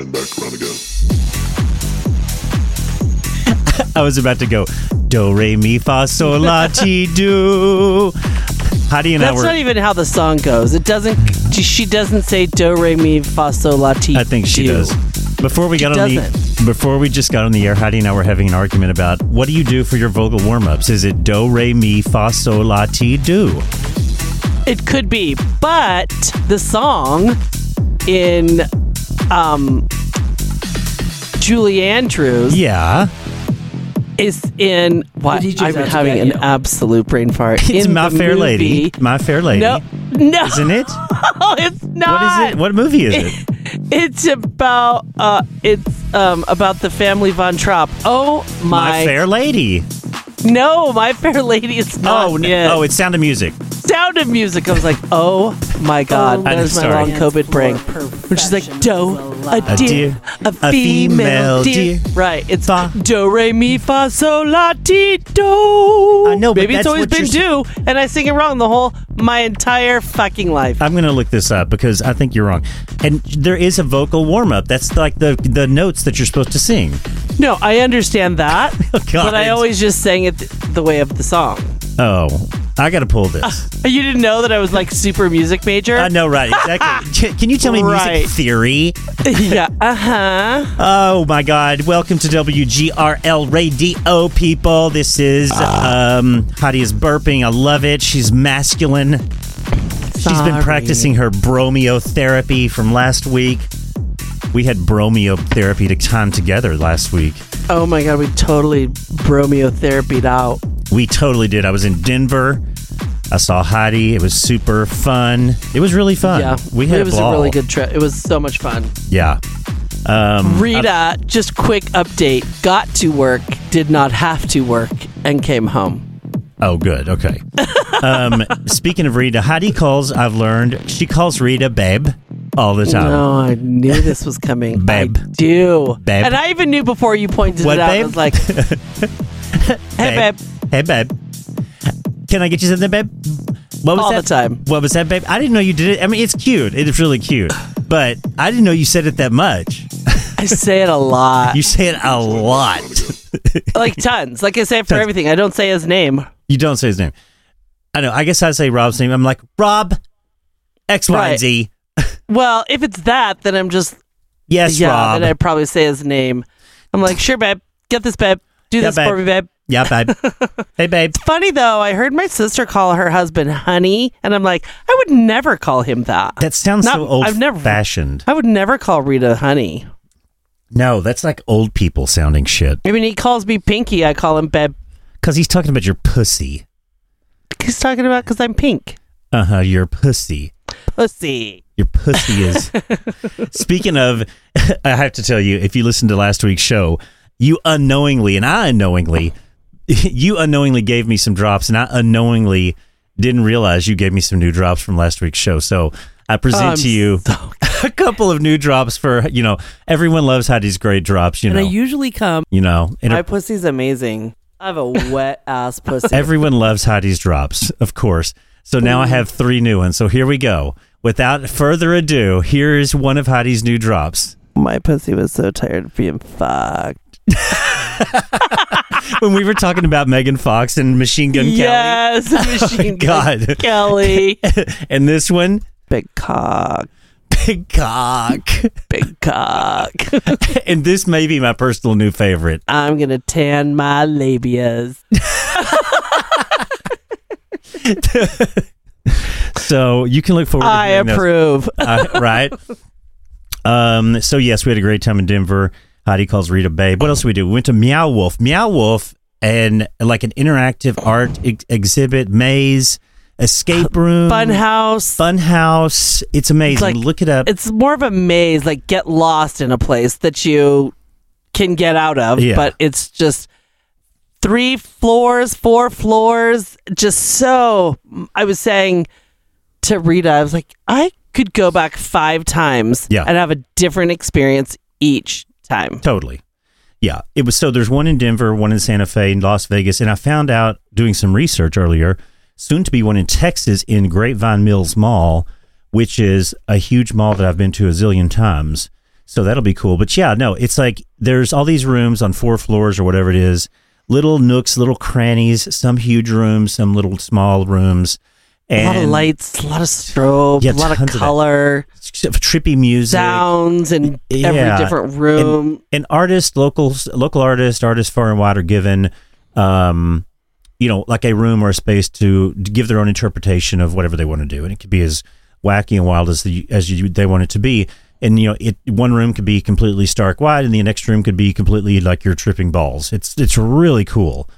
wind back around again. I was about to go do re mi fa sol la ti do. Heidi and I That's were. not even how the song goes. It doesn't. She, she doesn't say do re mi fa sol la ti. I think she do. does. Before we got on the before we just got on the air, Heidi and I were having an argument about what do you do for your vocal warm ups? Is it do re mi fa sol la ti do? It could be, but the song in um, Julie Andrews Yeah, is in what? The I'm out to having an you. absolute brain fart. it's in My the Fair Lady. My Fair Lady. No, no, Isn't it? it's not. What is it? What movie is it? It's about uh, it's um about the family Von Trapp. Oh my, My Fair Lady. no, my fair lady is not. Oh, it. no, oh, it's Sound of Music. Sound of Music. I was like, oh my god, I'm there's my sorry. long COVID brain. Which is like do a A deer, deer, a, a female female deer. deer. Right. It's Fa. do re mi fa sol la ti do. I know, but Maybe it's always been do, and I sing it wrong the whole my entire fucking life. I'm going to look this up because I think you're wrong. And there is a vocal warm up. That's like the the notes that you're supposed to sing. No, I understand that, Oh, but I always just sang it th- the way of the song. Oh, I got to pull this. You didn't know that I was like super music major? I know, right? Exactly. Can- you tell me Right. music theory? yeah. Uh huh. Oh my God! Welcome to WGRL Radio, people. This is um, Heidi is burping. I love it. She's masculine. She's been practicing her bromeo therapy from last week. We had bromeo therapy to time together last week. Oh my god, we totally bromeotherapied out. We totally did. I was in Denver. I saw Heidi. It was super fun. It was really fun. Yeah, we had it was a, a really good trip. It was so much fun. Yeah. Um, Rita, just quick update: got to work, did not have to work, and came home. Oh, good. Okay. um, speaking of Rita, Heidi calls. I've learned she calls Rita babe all the time. No, I knew this was coming. Babe. I do. Babe. And I even knew before you pointed What, it out. I was like, "Hey, babe." Hey, babe. Can I get you something, babe? What was All that? the time. What was that, babe? I didn't know you did it. I mean, it's cute. It is really cute. But I didn't know you said it that much. I say it a lot, You say it a lot. like tons. Like I say it for Tons. everything. I don't say his name. You don't say his name. I know. I guess I say Rob's name. I'm like, Rob, X, Y, and Right. Z. Well, if it's that, then I'm just Yes, yeah. Rob. Then I probably say his name. I'm like, sure, babe. Get this, babe. Do Yeah, this for me, babe. yeah, babe. hey, babe. Funny though, I heard my sister call her husband honey, and I'm like, I would never call him that. That sounds Not- so old I've never- fashioned. I would never call Rita honey. No, that's like old people sounding shit. I mean, he calls me Pinky. I call him babe. Because he's talking about your pussy. He's talking about because I'm pink. Uh huh. Your pussy. Pussy. Your pussy is. Speaking of, I have to tell you, if you listened to last week's show, you unknowingly and I unknowingly, you unknowingly gave me some drops, and I unknowingly didn't realize you gave me some new drops from last week's show. So I present I'm to you a couple of new drops for you know everyone loves Heidi's great drops. You And know, I usually come. you know, My pussy's amazing. I have a wet ass pussy. Everyone loves Heidi's drops, of course. So now I have three new ones. So here we go. Without further ado, here is one of Heidi's new drops. My pussy was so tired of being fucked. When we were talking about Megan Fox and Machine Gun Kelly. Yes, machine gun God. Kelly. Kelly. and this one, Big cock. Big Cock. Big cock. and this may be my personal new favorite. I'm gonna tan my labias. So you can look forward to I approve. uh, right? Um. So yes, we had a great time in Denver. Heidi calls Rita Babe. What else did we do? We went to Meow Wolf. Meow Wolf and like an interactive art ex- exhibit, maze, escape room, Fun house. fun house. It's amazing. like- Look it up. It's more of a maze, like get lost in a place that you can get out of, Yeah. but it's just three floors, four floors, just so I was saying to Rita, I was like, I could go back five times Yeah. and have a different experience each time. Totally. Yeah. It was so there's one in Denver, one in Santa Fe, and Las Vegas. And I found out doing some research earlier, soon to be one in Texas in Grapevine Mills Mall, which is a huge mall that I've been to a zillion times. So that'll be cool. But yeah, no, it's like there's all these rooms on four floors or whatever it is, little nooks, little crannies, some huge rooms, some little small rooms. A lot of lights, a lot of strobe, Yeah, a lot of tons of color, trippy music. sounds in Yeah. every different room. and artists, local local artists, artists far and wide are given, um, you know, like a room or a space to, to give their own interpretation of whatever they want to do, and it could be as wacky and wild as the as you, they want it to be. And you know, it one room could be completely stark white, and the next room could be completely like you're tripping balls. It's it's really cool.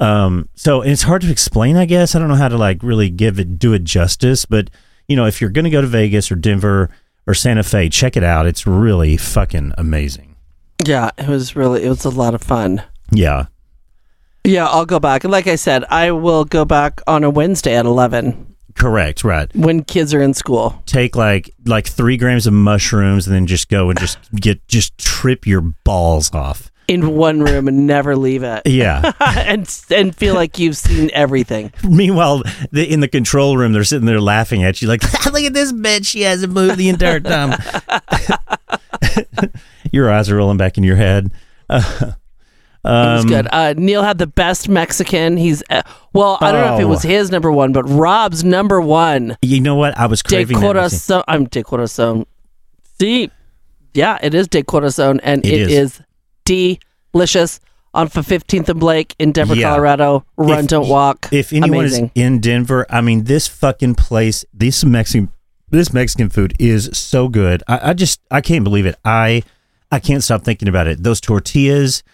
Um, so and it's hard to explain, I guess. I don't know how to like really give it do it justice, but you know, if you're going to go to Vegas or Denver or Santa Fe, check it out. It's really fucking amazing. Yeah, it was really it was a lot of fun. Yeah. Yeah, I'll go back. And like I said, I will go back on a Wednesday at eleven Correct, right. when kids are in school. Take like like three grams of mushrooms and then just go and just get just trip your balls off. In one room and never leave it. Yeah. and and feel like you've seen everything. Meanwhile, the, in the control room, they're sitting there laughing at you, like, "Look at this bitch! She hasn't moved the entire time." your eyes are rolling back in your head. Uh, It was um, good. Uh, Neil had the best Mexican. He's uh, well, I don't know if it Oh. was his number one, but Rob's number one. You know what? I was De craving. Mexican- Corazon. I'm De Corazon. See, yeah, it is De Corazon, and It it is. is delicious. On for 15th and Blake in Denver, Yeah. Colorado. Run, If- don't walk. If anyone Amazing. is in Denver, I mean, this fucking place, this Mexican, this Mexican food is so good. I, I just, I can't believe it. I, I can't stop thinking about it. Those tortillas,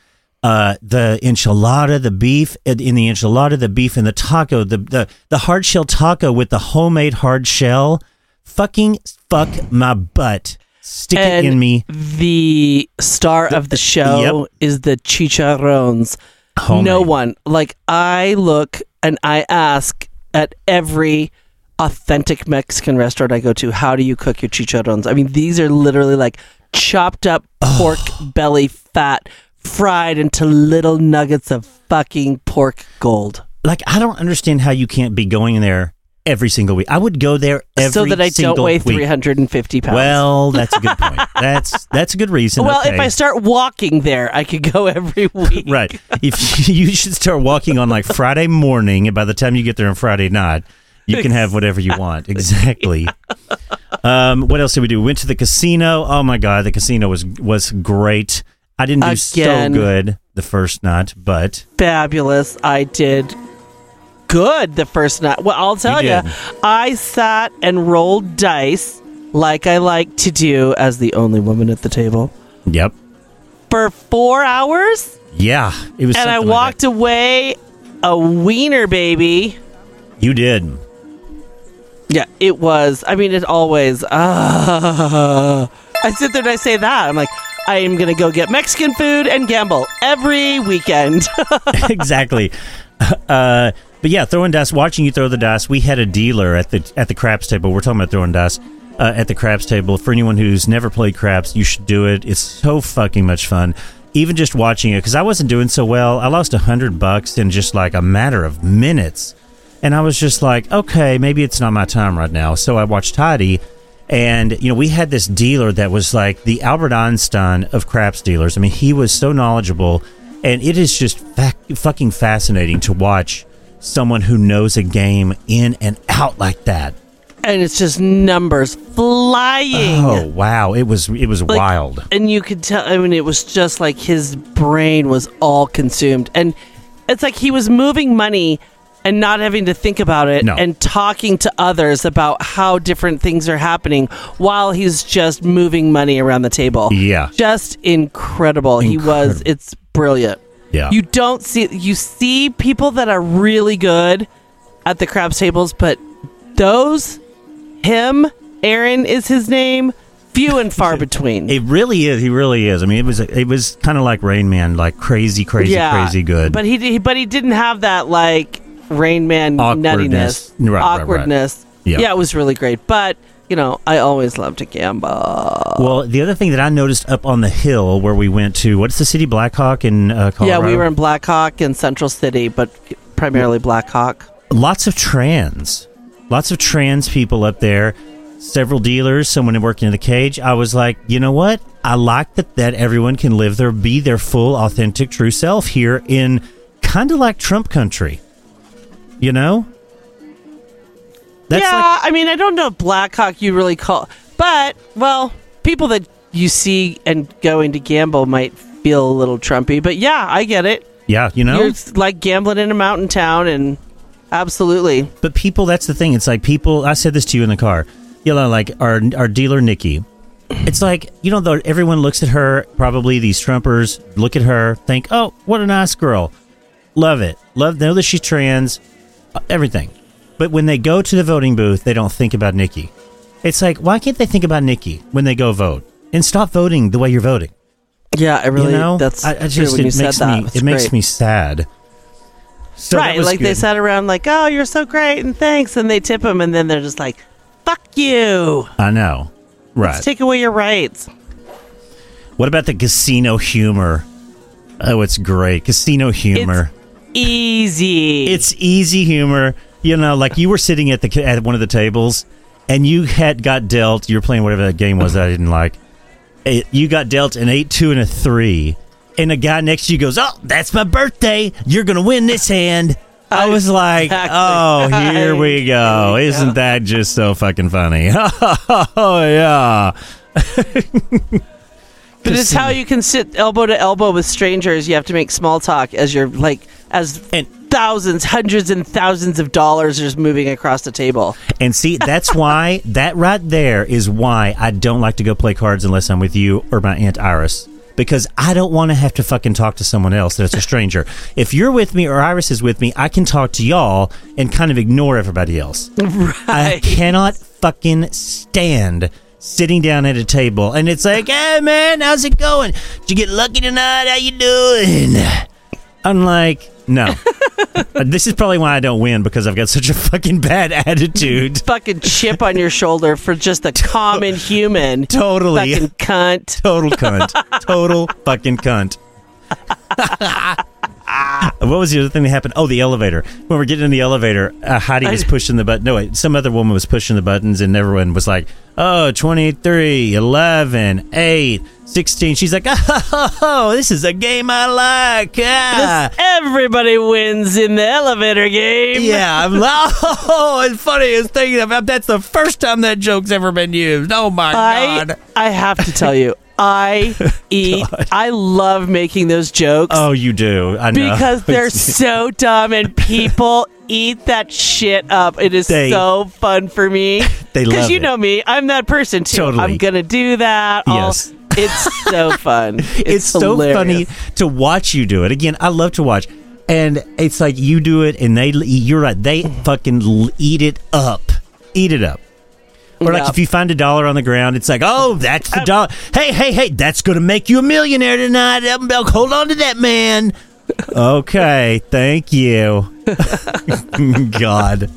uh, the enchilada, the beef in in the enchilada, the beef in the taco, the the the hard shell taco with the homemade hard shell, fucking fuck my butt. Stick and it in me. the star of the show Yep. is the chicharrones. Oh, Homemade. No one like I look and I ask at every authentic Mexican restaurant I go to, how do you cook your chicharrones? I mean, these are literally like chopped up pork belly fat, fried into little nuggets of fucking pork gold. Like I don't understand how you can't be going there every single week. I would go there every so that I don't weigh 350 pounds. Well, that's a good point. that's that's a good reason. well, okay. if I start walking there, I could go every week. right, if you should start walking on like Friday morning, and by the time you get there on Friday night, you can have whatever you want. Exactly. um, what else did we do? We went to the casino. Oh my god, the casino was was great. I didn't do Again. so good the first night, but fabulous. I did good the first night. Well, I'll tell You. I sat and rolled dice like I like to do as the only woman at the table yep, for four hours, yeah, it was. and I something like walked away a wiener baby. You did. Yeah, it was. I mean, it always. Uh, I sit there and I say that. I'm like, I am gonna go get Mexican food and gamble every weekend. exactly. Uh, but yeah, throwing dice. Watching you throw the dice. We had a dealer at the at the craps table. We're talking about throwing dice uh, at the craps table. For anyone who's never played craps, you should do it. It's so fucking much fun. Even just watching it, because I wasn't doing so well. I lost a hundred bucks in just like a matter of minutes, and I was just like, okay, maybe it's not my time right now. So I watched Heidi. And you know, we had this dealer that was like the Albert Einstein of craps dealers. I mean, he was so knowledgeable, and it is just fa- fucking fascinating to watch someone who knows a game in and out like that. and it's just numbers flying. Oh wow, it was it was Like, wild. And you could tell, I mean, it was just like his brain was all consumed. And it's like he was moving money and not having to think about it No. and talking to others about how different things are happening while he's just moving money around the table. Yeah, Just incredible. He was, it's brilliant. Yeah. You don't see, you see people that are really good at the craps tables, but those, him, Aaron is his name, few and far between. it really is. He really is. I mean, it was it was kind of like Rain Man, like crazy, crazy, crazy good. But he did- but he didn't have that like Rain Man Awkwardness. nuttiness, Right, right, right. awkwardness. Yeah. Yeah. it was really great. But you know, I always love to gamble. well, the other thing that I noticed up on the hill where we went to, what's the city, Black Hawk in uh, Colorado? Yeah, we were in Black Hawk in Central City, but primarily Black Hawk. lots of trans, lots of trans people up there. Several dealers, someone working in the cage. I was like, you know what? I like that that everyone can live their be their full, authentic, true self here in kind of like Trump country. You know. Yeah, like- I mean, I don't know if Black Hawk you really call, but well, people that you see and going to gamble might feel a little Trumpy. But yeah, I get it. yeah, you know. You're like gambling in a mountain town, and absolutely, But people, that's the thing. It's like people. I said this to you in the car. You know, like our our dealer Nikki. It's like you know, though everyone looks at her. Probably these Trumpers look at her, think, "Oh, what a nice girl, love it, love know that she's trans, uh, everything." But when they go to the voting booth, they don't think about Nikki. It's like, why can't they think about Nikki when they go vote and stop voting the way you're voting? yeah, I really. you know, that's I, I just it makes that. me It's it makes me sad. So right, like they sat around like, "Oh, you're so great," and thanks, and they tip them, and then they're just like, "Fuck you! I know, right? Let's take away your rights." What about the casino humor? Oh, it's great. Casino humor. Easy. It's, easy humor. You know, like you were sitting at the at one of the tables and you had got dealt, you were playing whatever that game was that I didn't like. It, you got dealt an 8 2 and a 3. And the guy next to you goes, "Oh, that's my birthday. You're going to win this hand." I was like, Exactly. "Oh, here we go. Isn't that just so fucking funny?" oh, yeah. But it's how you can sit elbow to elbow with strangers. You have to make small talk as you're like as And- thousands, hundreds, and thousands of dollars are just moving across the table. And see, that's why that right there is why I don't like to go play cards unless I'm with you or my aunt Iris. Because I don't want to have to fucking talk to someone else that's a stranger. if you're with me or Iris is with me, I can talk to y'all and kind of ignore everybody else. I cannot fucking stand sitting down at a table and it's like, hey man, how's it going? Did you get lucky tonight? How you doing? I'm like, no. Uh, this is probably why I don't win because I've got such a fucking bad attitude. Fucking chip on your shoulder for just a common human. Totally. Fucking cunt. Total cunt. Total fucking cunt. What was the other thing that happened? Oh, the elevator. When we're getting in the elevator, uh, Heidi was pushing the button. No, wait, some other woman was pushing the buttons, and everyone was like, oh, 23, 11, 8, 16. She's like, oh, this is a game I like. Ah. This- everybody wins in the elevator game. Yeah, I'm like, oh, it's funny as thing about that's the first time that joke's ever been used. Oh my I, god. I have to tell you, I eat. I love making those jokes. Oh, you do. I know. because they're so dumb and people eat that shit up. It is They- so fun for me. They love Because you it. know me, I'm that person too. Totally. I'm gonna do that. I'll- Yes. it's so fun. It's, it's, so funny to watch you do it. Again, I love to watch. And it's like you do it and they you're right, they fucking eat it up. Eat it up. Or like Yeah. if you find a dollar on the ground, it's like, oh, that's the dollar. Hey, hey, hey, that's gonna make you a millionaire tonight. Elbenbell. Hold on to that, man. okay, thank you. God.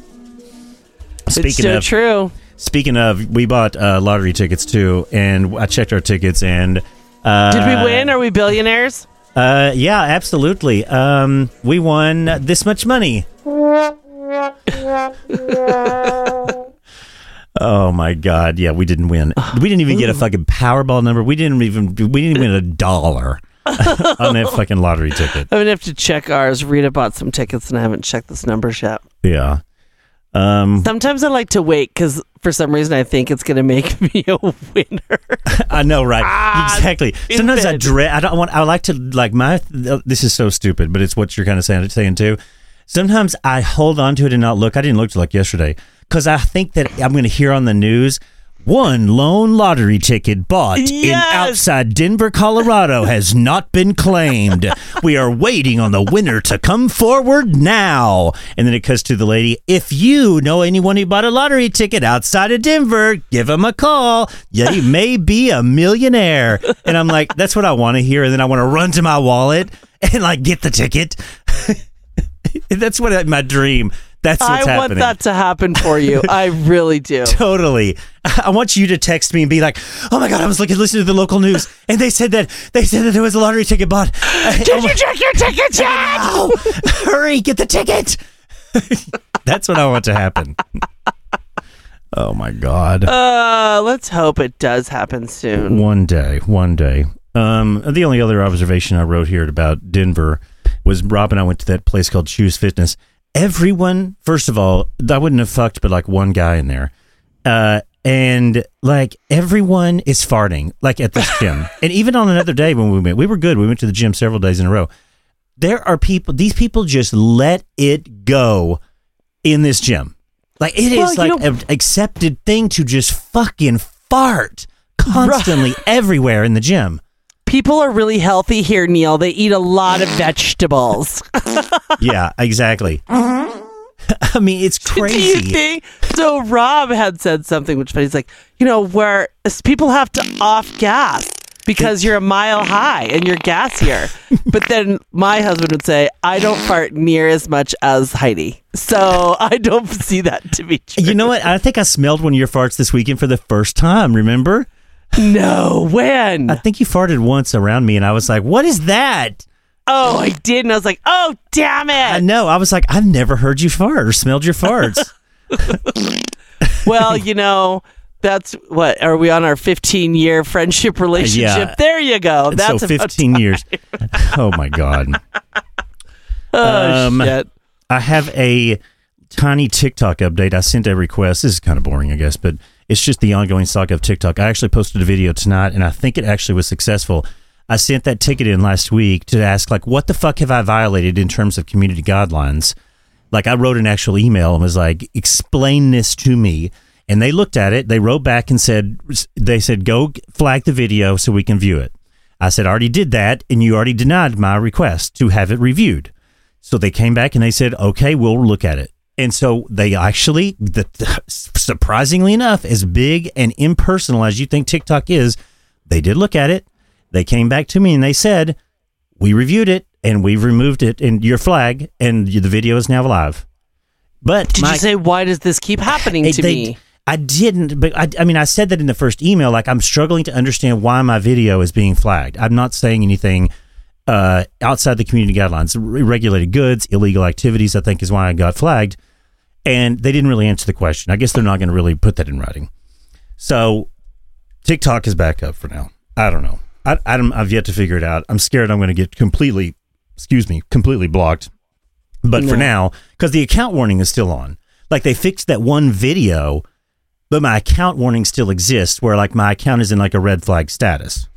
It's Speaking so of, true. speaking of, we bought uh, lottery tickets too, and I checked our tickets, and uh, Did we win? Are we billionaires? Uh, yeah, absolutely. Um, we won this much money. oh my god! Yeah, we didn't win. We didn't even get a fucking Powerball number. We didn't even. We didn't win a dollar on that fucking lottery ticket. I'm gonna have to check ours. Rita bought some tickets, and I haven't checked this numbers yet. Yeah. Um, Sometimes I like to wait because for some reason I think it's gonna make me a winner. I know, right? Ah, exactly. Sometimes I dread. I don't want. I like to like my. This is so stupid, but it's what you're kind of saying, saying too. Sometimes I hold on to it and not look. I didn't look till like yesterday because I think that I'm going to hear on the news one lone lottery ticket bought in outside Denver, Colorado has not been claimed. we are waiting on the winner to come forward now. And then it cuts to the lady. If you know anyone who bought a lottery ticket outside of Denver, give them a call. You may be a millionaire. And I'm like, that's what I want to hear. And then I want to run to my wallet and like get the ticket. that's what my dream. That's what's I happening. want that to happen for you. I really do. Totally. I want you to text me and be like, "Oh my god, I was looking listening to the local news, and they said that they said that there was a lottery ticket bought." Did you check your ticket yet? No! Hurry, get the ticket. That's what I want to happen. Oh my god. Uh, let's hope it does happen soon. One day, one day. Um, the only other observation I wrote here about Denver was Rob and I went to that place called Chuze Fitness. Everyone, first of all, I wouldn't have fucked, but like one guy in there. Uh, and like everyone is farting, like at this gym. and even on another day when we went, we were good. We went to the gym several days in a row. There are people, these people just let it go in this gym. Like it is Well, you like an accepted thing to just fucking fart constantly everywhere in the gym. People are really healthy here, Neil. They eat a lot of vegetables. Yeah, exactly. Mm-hmm. I mean, it's crazy. So Rob had said something which but he's like, you know, where people have to off gas because you're a mile high and you're gassier. but then my husband would say, I don't fart near as much as Heidi. So I don't see that to be true. You know what? I think I smelled one of your farts this weekend for the first time. Remember? No, when? I think you farted once around me, and I was like, "What is that?" Oh, I did. And I was like, oh, damn it!" I know. I was like, "I've never heard you fart or smelled your farts." well, you know, that's what are we on our 15 year friendship relationship? Yeah. There you go. That's so about 15 years. Oh my god. Oh, Um, shit. I have a tiny TikTok update. I sent a request. This is kind of boring, I guess, but it's just the ongoing saga of TikTok. I actually posted a video tonight, and I think it actually was successful. I sent that ticket in last week to ask, like, what the fuck have I violated in terms of community guidelines? Like, I wrote an actual email and was like, explain this to me. And they looked at it. They wrote back and said, they said, go flag the video so we can view it. I said, I already did that, and you already denied my request to have it reviewed. So they came back and they said, okay, we'll look at it. And so they actually, the, surprisingly enough, as big and impersonal as you think TikTok is, they did look at it. They came back to me and they said, we reviewed it and we've removed it in your flag and the video is now live. But Did my- you say why does this keep happening to they- me? I didn't, but I, I mean, I said that in the first email. Like, I'm struggling to understand why my video is being flagged. I'm not saying anything uh, outside the community guidelines. Regulated goods, illegal activities, I think, is why I got flagged. And they didn't really answer the question. I guess they're not going to really put that in writing. So, TikTok is back up for now. I don't know. I, I I've yet to figure it out. I'm scared I'm going to get completely, excuse me, completely blocked. But for now, because the account warning is still on. Like they fixed that one video, but my account warning still exists where like my account is in like a red flag status.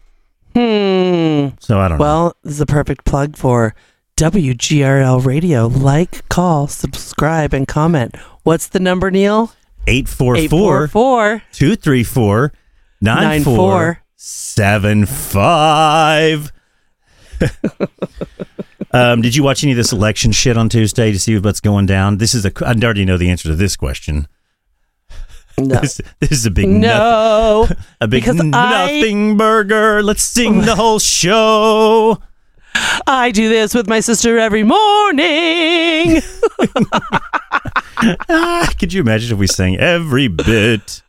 Hmm. So I don't know. Well, this is a perfect plug for WGRL Radio. Like, call, subscribe, and comment. What's the number, Neil? 844 844. 234 9475. um, did you watch any of this election shit on Tuesday to see what's going down? This is a. I already know the answer to this question. No. This, this is a big nothing. No. A big Because I- nothing burger. Let's sing the whole show. I do this with my sister every morning. Ah, could you imagine if we sang every bit?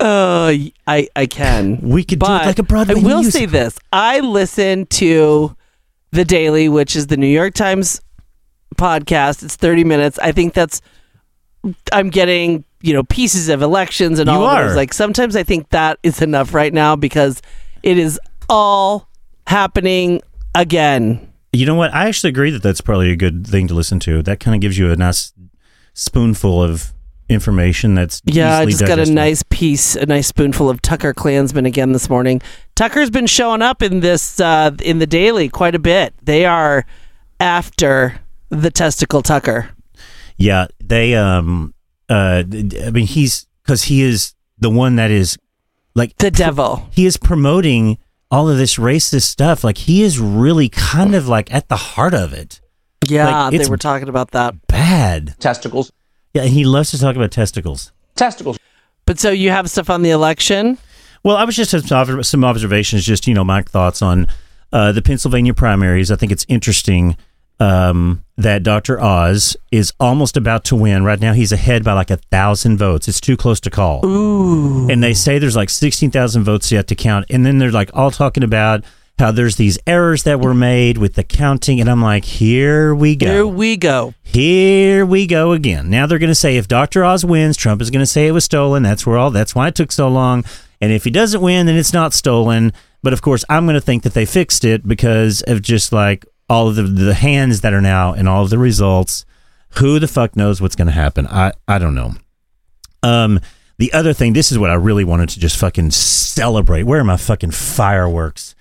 Uh, I I can. We could do it like a Broadway I will say this: I listen to the Daily, which is the New York Times podcast. It's thirty minutes. I think that's. I'm getting you know pieces of elections and You all of those. Like sometimes I think that is enough right now because it is all happening again. You know what? I actually agree that that's probably a good thing to listen to. That kind of gives you a nice spoonful of information that's Yeah, I just got a nice piece, a nice spoonful of Tucker Klansman again this morning. Tucker's been showing up in this uh, in the daily quite a bit. They are after the testicle Tucker. Yeah, they um uh I mean he's cuz he is the one that is like The devil. he is promoting all of this racist stuff. Like he is really kind of like at the heart of it. Yeah, Like, they were talking about that. Bad. testicles, Yeah, he loves to talk about testicles. testicles. But so you have stuff on the election? Well, I was just some some observations, just you know, my thoughts on uh, the Pennsylvania primaries. I think it's interesting um, that Dr. Oz is almost about to win. Right now, he's ahead by like a thousand votes. It's too close to call. Ooh. And they say there's like sixteen thousand votes yet to count. And then they're like all talking about how there's these errors that were made with the counting, and I'm like, here we go. Here we go. Here we go again. Now they're going to say if Dr. Oz wins, Trump is going to say it was stolen. That's where all. That's why it took so long. And if he doesn't win, then it's not stolen. But of course, I'm going to think that they fixed it because of just like all of the the hands that are now and all of the results. Who the fuck knows what's going to happen? I I don't know. Um, the other thing, this is what I really wanted to just fucking celebrate. Where are my fucking fireworks?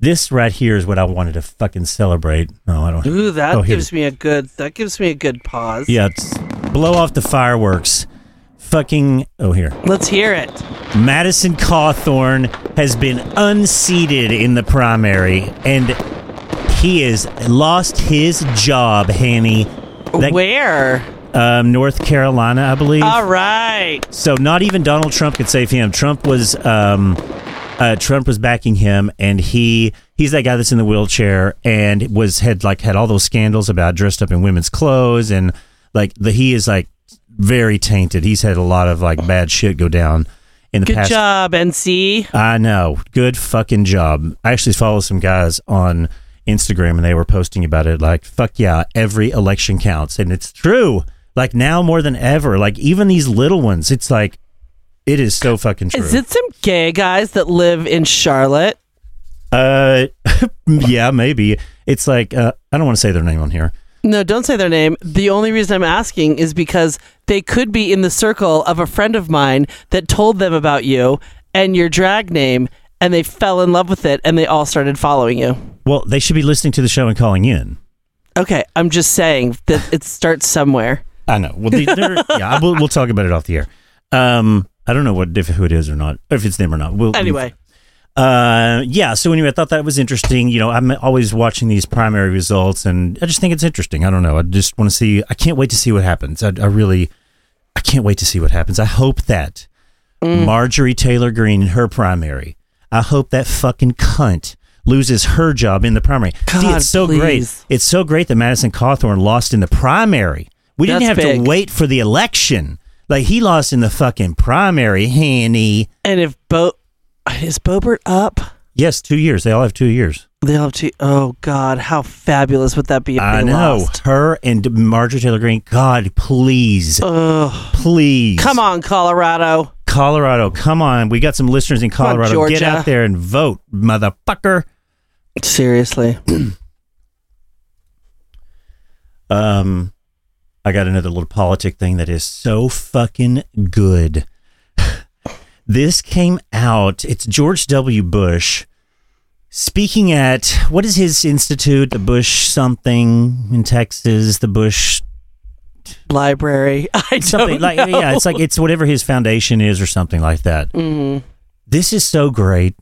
This right here is what I wanted to fucking celebrate. No, I don't. Ooh, that Oh, gives me a good. That gives me a good pause. Yeah, it's blow off the fireworks. Fucking oh here. Let's hear it. Madison Cawthorn has been unseated in the primary and he has lost his job, Hanny. That- Where? Um, North Carolina, I believe. All right. So not even Donald Trump could save him. Trump was um, uh, Trump was backing him, and he he's that guy that's in the wheelchair and was had like had all those scandals about dressed up in women's clothes and like the he is like very tainted. He's had a lot of like bad shit go down in the past. Good past. job, NC. I know. Good fucking job. I actually follow some guys on Instagram and they were posting about it like, fuck yeah, every election counts. And it's true. Like now more than ever. Like even these little ones, it's like, it is so fucking true. Is it some gay guys that live in Charlotte? Uh, yeah, maybe. It's like, uh, I don't want to say their name on here. No, don't say their name. The only reason I'm asking is because they could be in the circle of a friend of mine that told them about you and your drag name, and they fell in love with it, and they all started following you. Well, they should be listening to the show and calling in. Okay, I'm just saying that it starts somewhere. I know. Well, they, yeah, we'll, we'll talk about it off the air. Um, I don't know what if who it is or not, or if it's them or not. We'll, Anyway, Uh, yeah. So anyway, I thought that was interesting. You know, I'm always watching these primary results, and I just think it's interesting. I don't know. I just want to see. I can't wait to see what happens. I, I really, I can't wait to see what happens. I hope that Marjorie Taylor Greene in her primary. I hope that fucking cunt loses her job in the primary. see, God, it's so please. great. It's so great that Madison Cawthorn lost in the primary. We didn't have big. to wait for the election. Like he lost in the fucking primary, Hanny. and if Bo is Boebert up, Yes, two years. They all have two years. They all have to. Oh God, how fabulous would that be? If I know lost? her and Marjorie Taylor Greene. God, please, Ugh. please, Come on, Colorado. Colorado. Come on, we got some listeners in Colorado. Get out there and vote, motherfucker. Seriously. Um, I got another little politic thing that is so fucking good. this came out. It's George W. Bush speaking at what is his institute? The Bush something in Texas. The Bush Library. I something don't like know. yeah it's like it's whatever his foundation is or something like that Mhm. this is so great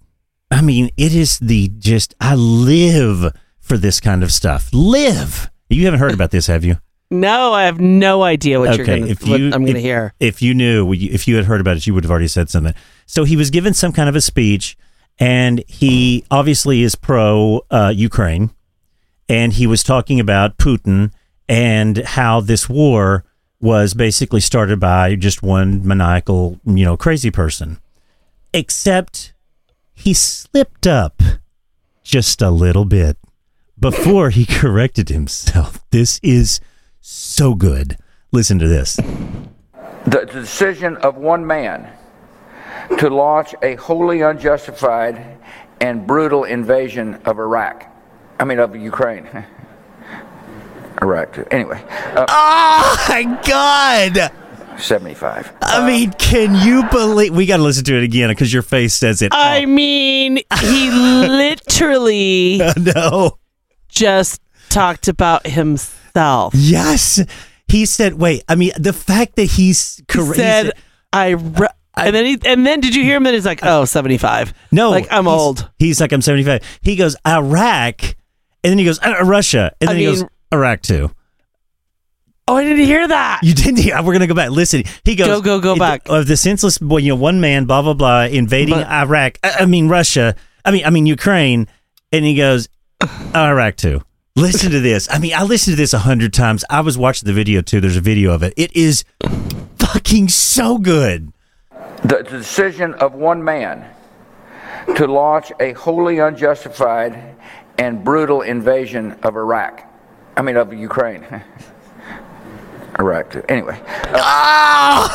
i mean it is the just i live for this kind of stuff live you haven't heard about this have you No, I have no idea what you're Okay, gonna. if you- I'm gonna hear. if you knew if you had heard about it you would have already said something so he was given some kind of a speech and he obviously is pro uh, ukraine and he was talking about putin and how this war was basically started by just one maniacal you know crazy person except he slipped up just a little bit before he corrected himself this is so good listen to this the decision of one man to launch a wholly unjustified and brutal invasion of Iraq. I mean, of Ukraine. Iraq, too. Anyway, uh, Oh my god! 75. I mean, can you believe? We got to listen to it again because your face says it. I mean, he literally no. just talked about himself. Yes, he said. Wait, I mean, the fact that he's He correct. said, "I." Re- and then he, and then did you hear him? Then he's like, "Oh, 75. no, like I'm he's- old. He's like, I'm 75. He goes Iraq, and then he goes uh, Russia, and I then he goes Iraq too. Oh, I didn't hear that. You didn't hear. We're gonna go back. Listen, he goes. Go, go, go back. Of the senseless, boy, you know, one man, blah blah blah, invading But- Iraq. I, I mean Russia. I mean, I mean Ukraine, and he goes Iraq too. Listen to this. I mean, I listened to this a hundred times. I was watching the video too. There's a video of it. It is fucking so good. The decision of one man to launch a wholly unjustified and brutal invasion of Iraq. I mean, of Ukraine. Iraq, too. Anyway. Uh,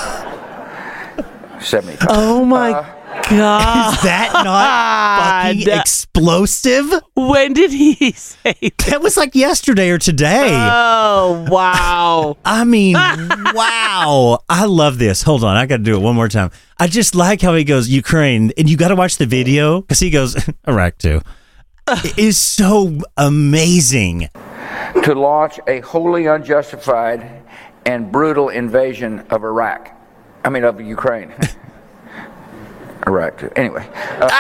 75. Oh my god. Is that not fucking God. explosive? When did he say that? That was like yesterday or today. Oh wow. I mean, wow. I love this. Hold on. I got to do it one more time. I just like how he goes, Ukraine. And you got to watch the video because he goes, Iraq too. It is so amazing. to launch a wholly unjustified and brutal invasion of Iraq. I mean, of Ukraine. Iraq, too. Anyway. Uh,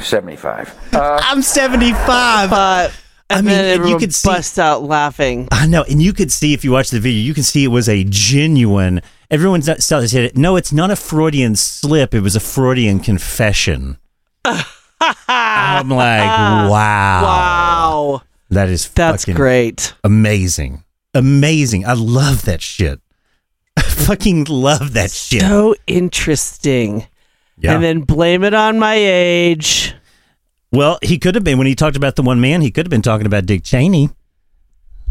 75. Uh, I'm 75. But I mean, then and you could see- bust out laughing. I know. And you could see, if you watch the video, you can see it was a genuine. Everyone's not said it. No, it's not a Freudian slip. It was a Freudian confession. I'm like, wow. Wow. That is That's fucking great. amazing. Amazing. I love that shit. I fucking love that shit. So interesting. Yeah. And then blame it on my age. well, he could have been, when he talked about the one man, he could have been talking about Dick Cheney.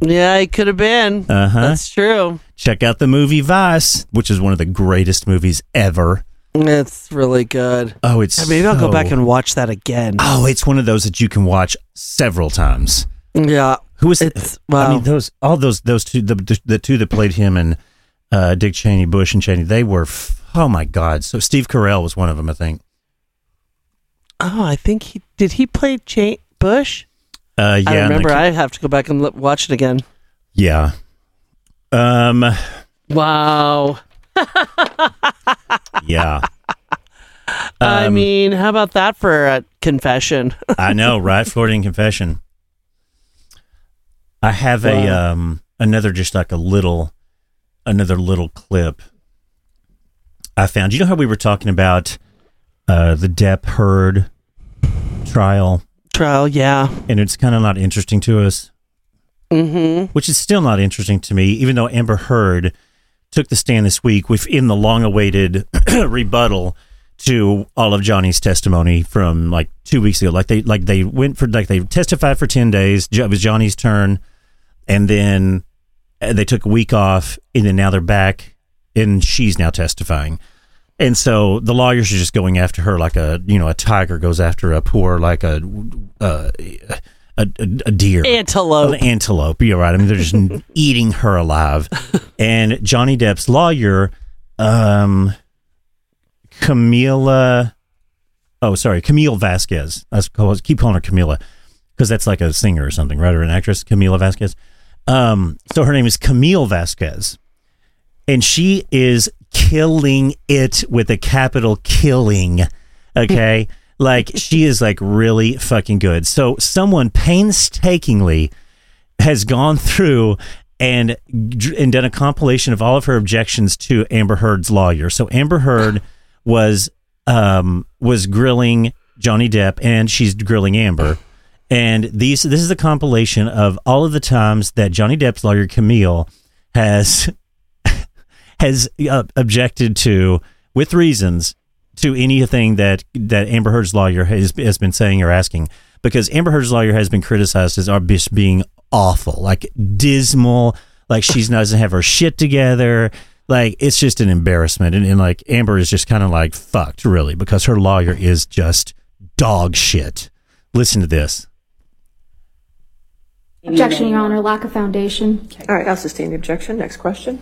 Yeah, he could have been. Uh huh. That's true. Check out the movie Vice, which is one of the greatest movies ever. It's really good. Oh, it's. Yeah, Maybe I'll go back and watch that again. Oh, it's one of those that you can watch several times. Yeah. Who was It's- I mean, those all those those two the the, two that played him and uh, Dick Cheney, Bush and Cheney. They were f- oh my god. So Steve Carell was one of them, I think. Oh, I think he did. He play Cha- Bush. Uh, yeah, I and the remember. I have to go back and look, watch it again. yeah. Um. Wow. Yeah. I Um, mean, how about that for a confession? I know, right? Floridian confession. I have a um another just like a little another little clip I found. You know how we were talking about uh the Depp Heard trial Trial, yeah. and it's kind of not interesting to us, Mm-hmm. which is still not interesting to me even though Amber Heard took the stand this week within the long-awaited rebuttal to all of Johnny's testimony from like two weeks ago. Like they like they went for like they testified for ten days. It was Johnny's turn, and then uh, they took a week off, and then now they're back, and she's now testifying. And so the lawyers are just going after her like a you know a tiger goes after a poor like a uh, a, a, a deer Antelope. an antelope. You're right. I mean, they're just eating her alive. And Johnny Depp's lawyer, um, Camila, oh, sorry, Camille Vasquez. I keep calling her Camila because that's like a singer or something, right? Or an actress, Camila Vasquez. Um, so her name is Camille Vasquez. And she is killing it with a capital killing. Okay. like she is like really fucking good. So someone painstakingly has gone through and and done a compilation of all of her objections to Amber Heard's lawyer. So Amber Heard was um was grilling Johnny Depp and she's grilling Amber. And these this is a compilation of all of the times that Johnny Depp's lawyer Camille has has uh, objected to with reasons to anything that that Amber Heard's lawyer has has been saying or asking because Amber Heard's lawyer has been criticized as our just being awful, like dismal, like she doesn't have her shit together. Like it's just an embarrassment, and, and like Amber is just kind of like fucked, really, because her lawyer is just dog shit. Listen to this. Objection, Your Honor, lack of foundation. All right, I'll sustain the objection. Next question.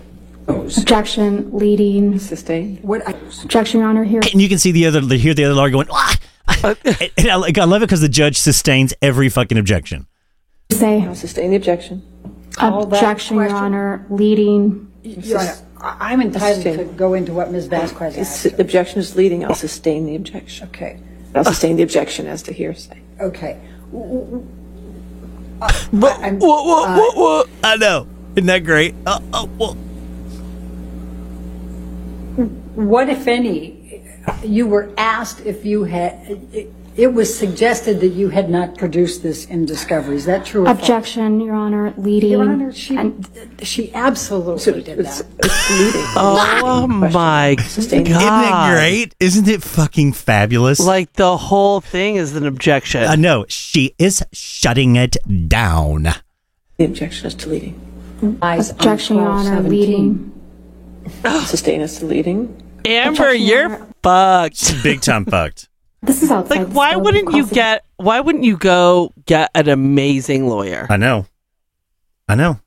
Objection, leading. Sustain. What objection, Your Honor, here. And you can see the other, hear the other lawyer going, ah! and, and I, like, I love it because the judge sustains every fucking objection. Say, I'll sustain the objection. objection, Your Honor, leading. Your Honor, I- I'm entitled to Sustain. go into what Ms. Vasquez It's- asked. The objection is leading. I'll sustain the objection. Okay, I'll sustain the objection as to hearsay. okay. What, what, what, what? Uh, I know. Isn't that great? Uh, uh, oh, oh, well. What, if any, you were asked if you had, it was suggested that you had not produced this in discovery. Is that true or false? Objection, Your Honor, leading. Your Honor, she, and- she absolutely did It's, that. it's leading. Oh my Sustained. god! Isn't it great? Isn't it fucking fabulous? Like the whole thing is an objection. Uh, I know she is shutting it down. The objection is to leading. Eyes on Objection, Your Honor, 1217. leading. Sustain is to leading. Amber, Objection, you're fucked. Big time fucked. This is outside. Like, why scope wouldn't you get? Why wouldn't you go get an amazing lawyer? I know. I know.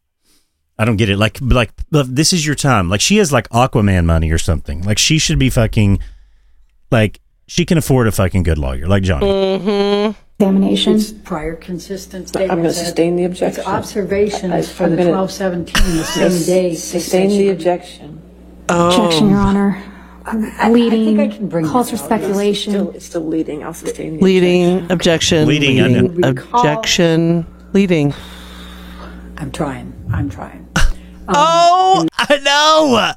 I don't get it. Like, like this is your time. Like, she has like Aquaman money or something. Like, she should be fucking. Like, she can afford a fucking good lawyer, like Johnny. Mm-hmm. examination? It's prior consistent I'm going to sustain the objection. It's observations I- for I'm the gonna- 1217, the same day. Sustain the objection. Objection, Your Honor. I Leading think I can bring calls for this out, yes. speculation. Still, it's still leading. I'll sustain the Leading objection. Leading, I leading know. objection. Leading. I'm trying. I'm trying. Oh, um, I know.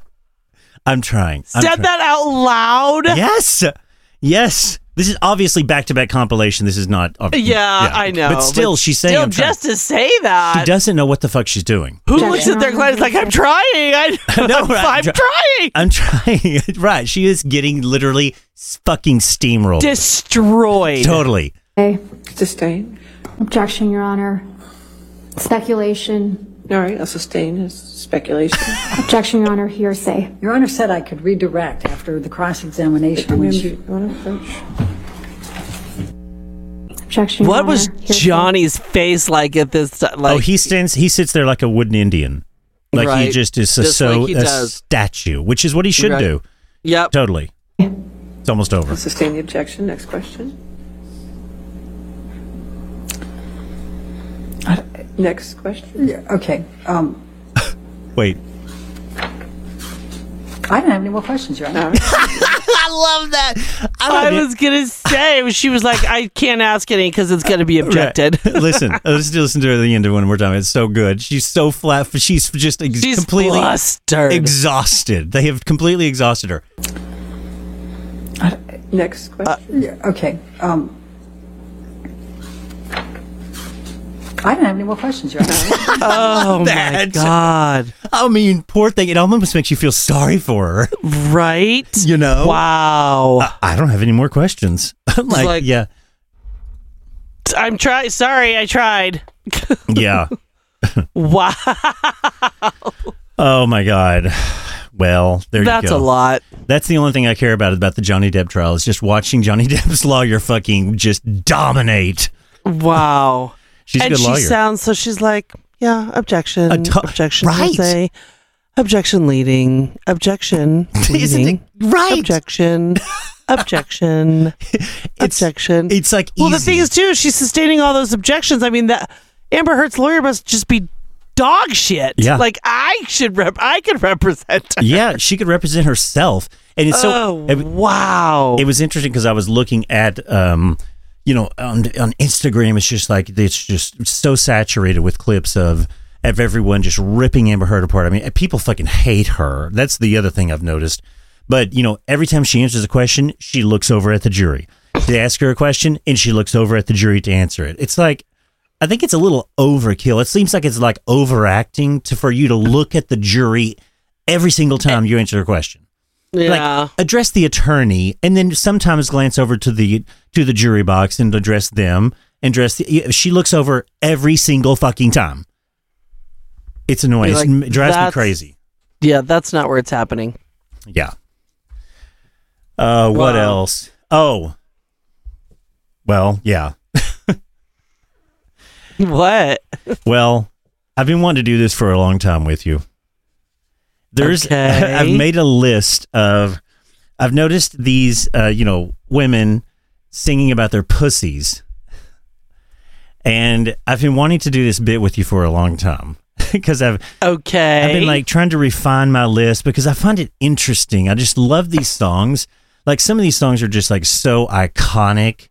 I'm trying. I'm Said trying. that out loud. Yes. Yes. This is obviously back to back compilation. This is not. ob- Yeah, I know. But still, she's saying still I'm trying. just to say that. She doesn't know what the fuck she's doing. Who looks at their clients like I'm trying? I, No, I'm, right, I'm try- trying. I'm trying. right. She is getting literally fucking steamrolled. Destroyed. totally. Okay. Sustain. Objection, Your Honor. Speculation. All right, I'll sustain as speculation. Objection, Your Honor, hearsay. Your Honor said I could redirect after the cross-examination. Ma'am, which- do you want to approach? Objection, Your What Honor, was hearsay. Johnny's face like at this time? Like, oh, he stands. He sits there like a wooden Indian. Like he Right. just is a, Just so like he a does. statue, which is what he should Right. do. yep. Totally. It's almost over. I'll sustain the objection. Next question. Next question. Yeah, Okay, um, Wait. I don't have any more questions, Your Honor. I love that. I was gonna say she was like, I can't ask any because it's gonna be objected. listen, let's listen to her at the end of one more time. It's so good. She's so flat. She's just ex- She's completely flustered. exhausted. They have completely exhausted her. Next question. Yeah, Okay, um, I don't have any more questions, Your Honor. oh my That- god! I mean, poor thing. It almost makes you feel sorry for her. Right? You know. Wow. I don't have any more questions. I'm like, like- yeah, I'm trying. Sorry, I tried. yeah. Wow. Oh my god. Well, there That's you go. a lot. That's the only thing I care about about the Johnny Depp trial is just watching Johnny Depp's lawyer fucking just dominate. Wow. She's and a good she lawyer. sounds so. She's like, yeah, objection, objection, right. say, objection, leading, objection, leading, right? objection, objection, It's- objection. It's like well, the thing is, too, she's sustaining all those objections. I mean, that Amber Heard's lawyer must just be dog shit. Yeah. like I should rep. I could represent. Her. yeah, she could represent herself, and it's so. oh it- wow! it was interesting because I was looking at, um, you know, on on Instagram. It's just like it's just so saturated with clips of of everyone just ripping Amber Heard apart. I mean, people fucking hate her. That's the other thing I've noticed. But you know, every time she answers a question, she looks over at the jury. They ask her a question, and she looks over at the jury to answer it. It's like. I think it's a little overkill. It seems like it's like overacting to for you to look at the jury every single time you answer a question yeah, like address the attorney and then sometimes glance over to the to the jury box and address them and address the she looks over every single fucking time. It's annoying. Like, it drives me crazy. Yeah. That's not where it's happening. yeah. Uh what else? Oh. Well yeah. What? well i've been wanting to do this for a long time with you there's Okay. i've made a list of i've noticed these uh you know women singing about their pussies and i've been wanting to do this bit with you for a long time because i've Okay. I've been like trying to refine my list because I find it interesting. I just love these songs. Like some of these songs are just like so iconic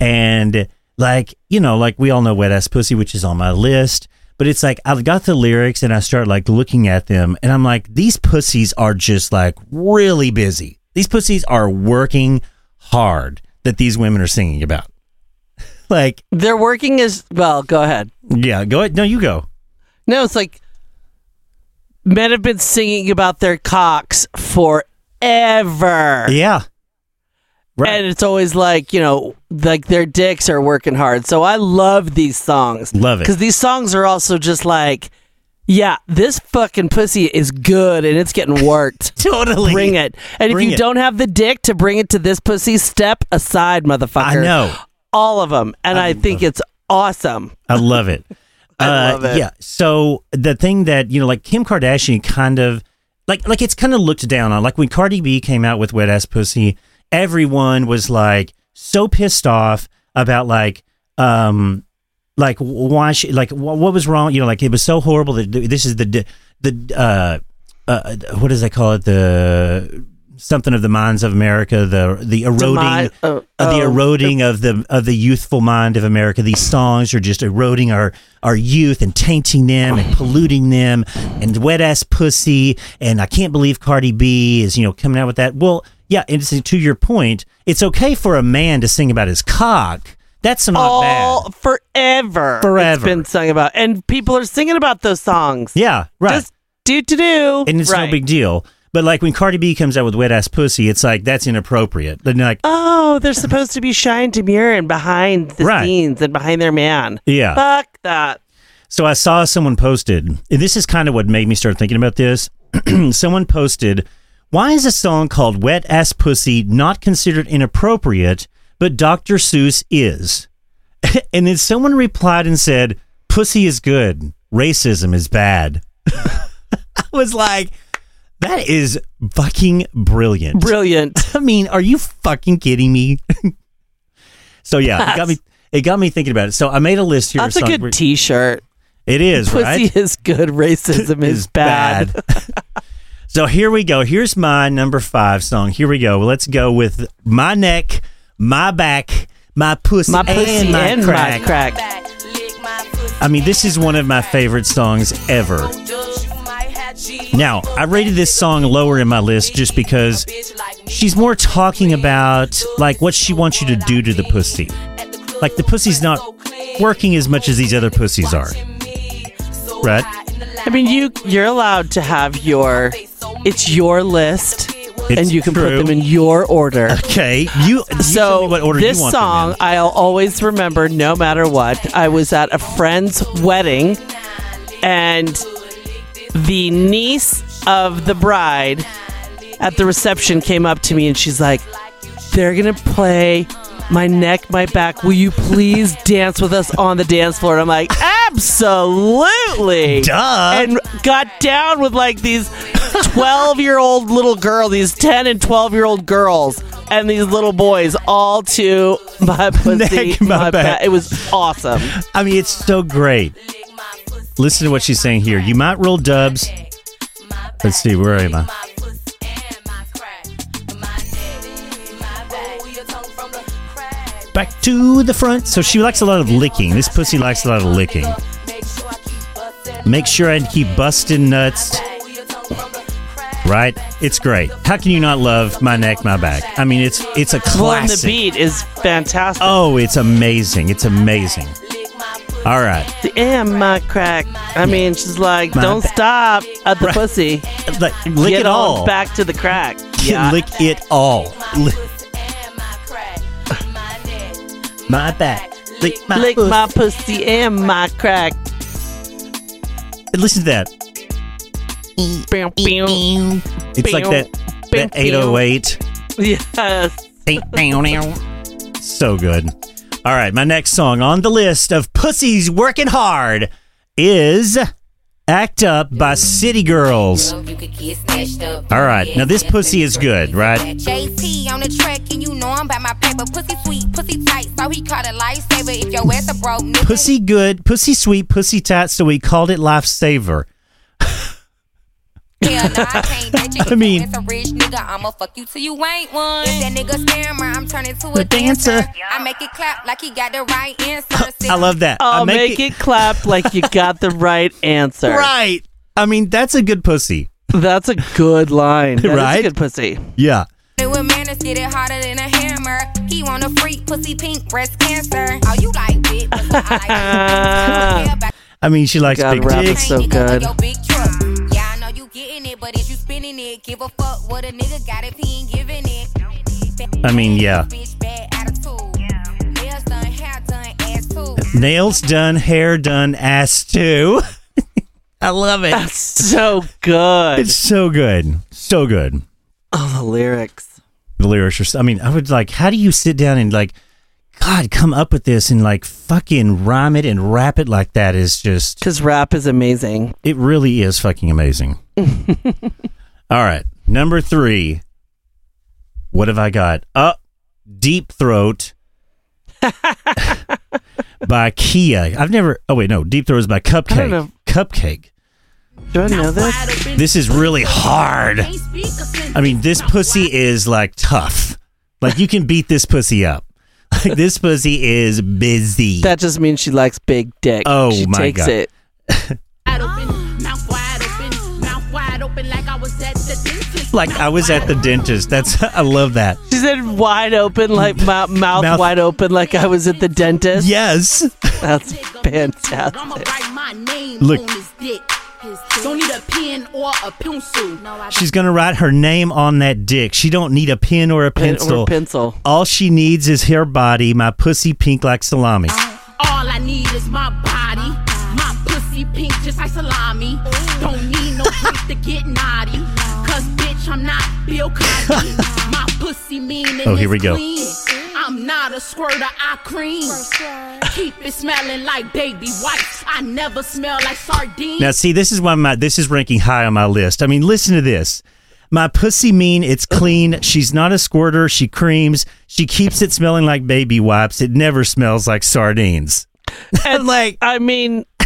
and like, you know, like we all know Wet Ass Pussy, which is on my list. But it's like I've got the lyrics and I start like looking at them and I'm like, these pussies are just like really busy. These pussies are working hard that these women are singing about. like, They're working as well. Go ahead. yeah, go ahead. No, you go. No, it's like men have been singing about their cocks forever. Yeah. Right. And it's always like, you know, like their dicks are working hard. So I love these songs. Love it. Because these songs are also just like, yeah, this fucking pussy is good and it's getting worked. totally. bring it. And Bring if you it. don't have the dick to bring it to this pussy, step aside, motherfucker. I know. All of them. And I, think it's awesome. I love it. I Uh, love it. Yeah. So the thing that you know, like Kim Kardashian, kind of like like it's kind of looked down on. Like when Cardi B came out with Wet Ass Pussy, everyone was like so pissed off about like um like why she like wh- what was wrong? You know, like it was so horrible that this is the the uh, uh what does they call it the something of the minds of America the the eroding Demi- oh, of the oh. eroding of the of the youthful mind of America. These songs are just eroding our our youth and tainting them and polluting them. And wet ass pussy. And I can't believe Cardi B is you know coming out with that. Well, yeah. And to your point, it's okay for a man to sing about his cock. That's not All bad. forever. Forever. It's been sung about. And people are singing about those songs. Yeah, right. Just do to do. and it's right. no big deal. But like when Cardi B comes out with wet ass pussy, it's like that's inappropriate. Then like, Oh, they're supposed to be shy and demure and behind the Right. scenes and behind their man. yeah. Fuck that. So I saw someone posted, and this is kind of what made me start thinking about this. someone posted, Why is a song called Wet Ass Pussy not considered inappropriate, but Dr. Seuss is? and then someone replied and said, Pussy is good, racism is bad. I was like, That is fucking brilliant. Brilliant. I mean, are you fucking kidding me? so yeah, it got me. It got me thinking about it. So I made a list here. of That's a good t shirt. It is Pussy right. is good. Racism is bad. so here we go. Here's my number five song. Here we go. Let's go with my neck, my back, my pussy, My pussy and my and crack. my crack. I mean, this is one of my favorite songs ever. Now, I rated this song lower in my list just because she's more talking about like what she wants you to do to the pussy. Like the pussy's not working as much as these other pussies are. Right? I mean, you you're allowed to have your. It's your list, It's and you can true. put them in your order. Okay. You, you So me what order this you want them song. I'll always remember, no matter what. I was at a friend's wedding, and the niece of the bride at the reception came up to me, and she's like, "They're gonna play." My neck, my back. Will you please dance with us on the dance floor? And I'm like, absolutely. Duh. And got down with like these 12 year old little girls, these 10 and 12 year old girls, and these little boys, all to my pussy, Neck, my my back. back. It was awesome. I mean, it's so great. Listen to what she's saying here. You might roll dubs. Let's see, where am I? Back to the front. So she likes a lot of licking. This pussy likes a lot of licking. Make sure I keep busting nuts. Right? It's great. How can you not love my neck, my back? I mean, it's it's a Well, and the beat is fantastic. Oh, it's amazing. It's amazing. All right. The and my crack. I mean, she's like, My don't ba- stop at the Right. pussy. Like, lick Get it on all. back to the crack. Yeah. Lick it all. My back. Lick my Lick pussy. my pussy and my crack. Listen to that. It's like that, that 808. Yes. So good. All right, my next song on the list of pussies working hard is Act Up by City Girls. All right, now this pussy is good, right? JT on the track, and you know I'm by my paper. Pussy sweet, pussy tight, so he called it lifesaver. If your ass a broke nigga, Pussy good, pussy sweet, pussy tight, so he called it Lifesaver. Hell nah, I can't date you. I mean- it's a rich nigga, I'ma fuck you till you ain't one. Eh. If that nigga scammer, I'm turning to a, A dancer. dancer. I make it clap like he got the right answer. I love that. I I'll make, it, clap like you got the right answer. right. I mean, that's a good pussy. That's a good line. That is Right? a good pussy. Yeah. With manners, get it harder than a hammer. He want a freak, pussy pink, breast cancer. Oh, you like big, I like big. I mean, she likes God, big rap is dicks. so good. Getting it, but is you spinning it? Give a fuck what a nigga got if he ain't giving it. I mean, yeah. Bitch, bad attitude. Nails done, hair done, ass too. Nails done, hair done, ass too. I love it. That's so good. It's so good. So good. oh, the lyrics. The lyrics are, I mean, I would like, how do you sit down and like, God, come up with this and like fucking rhyme it and rap it like that is just, Because rap is amazing. it really is fucking amazing. All right. Number three. What have I got? Up, Deep Throat by Kia. I've never, oh wait, no, Deep Throat is by CupcakKe. CupcakKe. Do I know this? This is really hard. I mean, this pussy is like tough. Like you can beat this pussy up. Like this pussy is busy. That just means she likes big dick. Oh, she my takes God. it. Like I was at the dentist. That's I love that. She said wide open, like mouth, mouth, Mouth- wide open, like I was at the dentist. Yes. That's fantastic. write my name Look. on his dick. Don't need a pen or a pencil. She's gonna write her name on that dick. She don't need a pen or a Pen pencil. or pencil. All she needs is her body, my pussy pink like salami. Uh, all I need is my body. My pussy pink just like salami. Don't need no drink to get naughty. Cause bitch, I'm not Bill Cosby. My pussy mean and Oh, here we it's go. clean. I'm not a squirter, I cream. Keep it smelling like baby wipes. I never smell like sardines. Now see, this is why my this is ranking high on my list. I mean, listen to this. My pussy mean, it's clean. She's not a squirter. She creams. She keeps it smelling like baby wipes. It never smells like sardines. And like, I mean,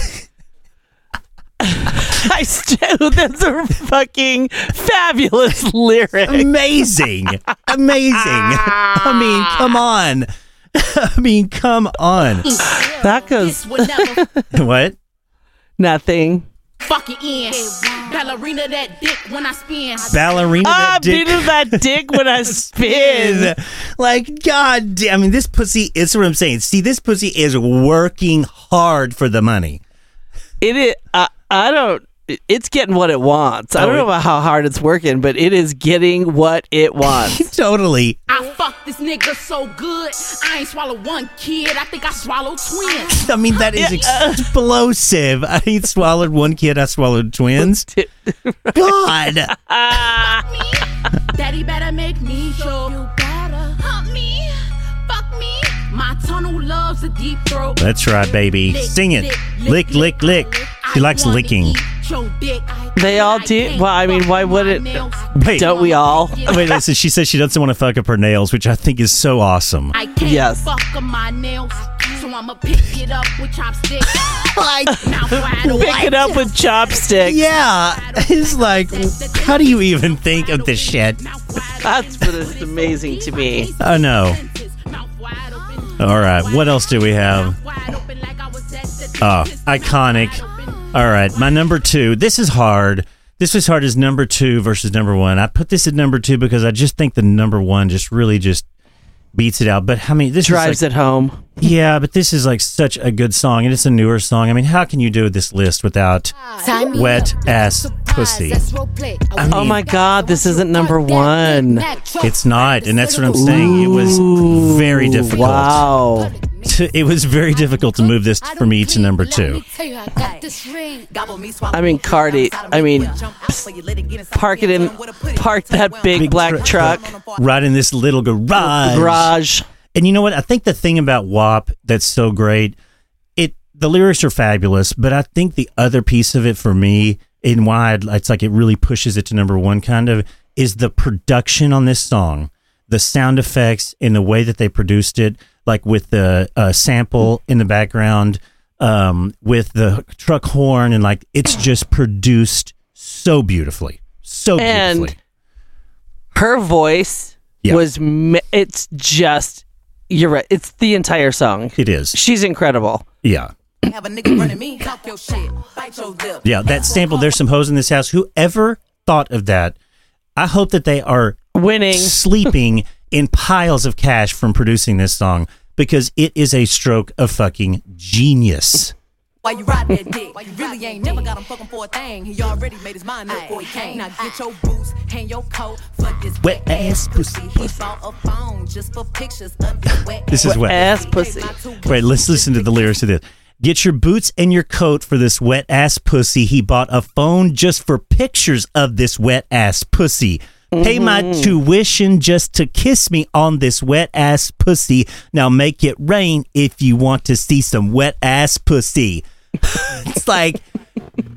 I still, that's a fucking fabulous lyric. Amazing. Amazing. I mean, come on. I mean, come on. That goes This would never What? nothing. fuck it in. Ballerina that dick when I spin. Ballerina Ah, that dick. beat that dick when I spin. Like, god damn. I mean, this pussy is what I'm saying. See, this pussy is working hard for the money. It is. I, I don't. It's getting what it wants. I Oh, don't know about how hard it's working, but it is getting what it wants. totally. I fuck this nigga so good. I ain't swallowed one kid. I think I swallowed twins. I mean, that is explosive. I ain't swallowed one kid. I swallowed twins. God. Daddy better make me sure. You That's right, baby. Sing it. Lick, lick, lick. She likes licking. eat your dick. They all do. Well, I mean, why wouldn't? Wait. Don't we all? Wait, listen. She says she doesn't want to fuck up her nails, which I think is so awesome. I can't Yes. fuck up my nails, so I'ma pick it up with chopsticks. Like, Pick it up with chopsticks. yeah. It's like, how do you even think of this shit? That's what is amazing to me. I know. All right. What else do we have? Oh, iconic. All right. My number two. This is hard. This was hard as number two versus number one. I put this at number two because I just think the number one just really just beats it out. But I mean, this Drives is like, it home. Yeah, but this is like such a good song, and it's a newer song. I mean, how can you do this list without wet ass pussy? I Oh my God, this isn't number one. It's not, and that's what I'm saying. It was very difficult. Wow. To, it was very difficult to move this for me to number two. I mean, Cardi. I mean, park it in, park that big, Big black truck. truck, Right in this little garage. garage. And you know what? I think the thing about WAP that's so great, it the lyrics are fabulous, but I think the other piece of it for me, and why it's like it really pushes it to number one, kind of, is the production on this song, the sound effects, and the way that they produced it, like with the uh, sample in the background, um, with the truck horn, and like it's just produced so beautifully, so beautifully. And- Her voice Yeah. was. ma- It's just. You're right. It's the entire song. It is, She's incredible. yeah. Have a nigga running me, talk your shit, bite your lip. Yeah, that sample, there's some hoes in this house. Whoever thought of that, I hope that they are Winning. sleeping in piles of cash from producing this song because it is a stroke of fucking genius. Why you ride that dick? Why you really ain't never got him fucking for a thing? He already made his mind up before he came. Now get your boots, hang your coat for this Wet ass pussy. He bought a phone just for pictures of this wet This is wet. Ass pussy. Wait, let's listen to the lyrics of this. Get your boots and your coat for this wet ass pussy. He bought a phone just for pictures of this wet ass pussy. Pay my mm-hmm. tuition just to kiss me on this wet ass pussy. Now make it rain if you want to see some wet ass pussy. it's like,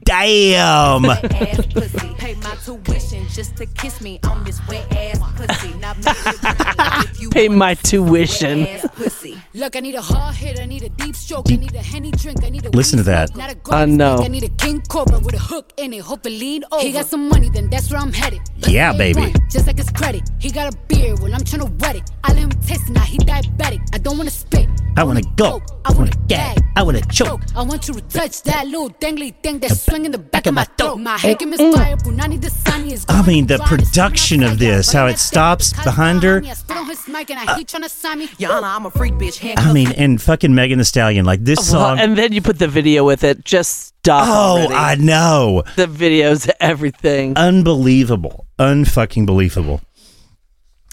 damn. Pay my tuition just to kiss me on this wet ass pussy. Now make it rain if you Pay my to see some wet tuition. Look, I need a hard hit, I need a deep stroke, I need a henny drink, I need a Listen to that. smoke, Not a I gold know. I need a king cobra with a hook in it, hope it lean over. He got some money, then that's where I'm headed. Yeah, baby. Just like his credit, he got a beard, well I'm tryna wet it. I let him taste it, now he diabetic. I don't wanna spit. I wanna go. I wanna gag. gag. I wanna choke. I want you to touch that little dangly thing that's swinging in the back of my throat. My head is fire, Punani the sun is I mean, the going dry, it's production of this, how it stops behind her. I spit on his mic and I he tryna sign me. Your Honor, I'm a freak bitch. I Handcuff mean, and fucking Megan Thee Stallion, like this song. and then you put the video with it. Just stop. oh, already. I know. the videos, everything. unbelievable, unfucking believable.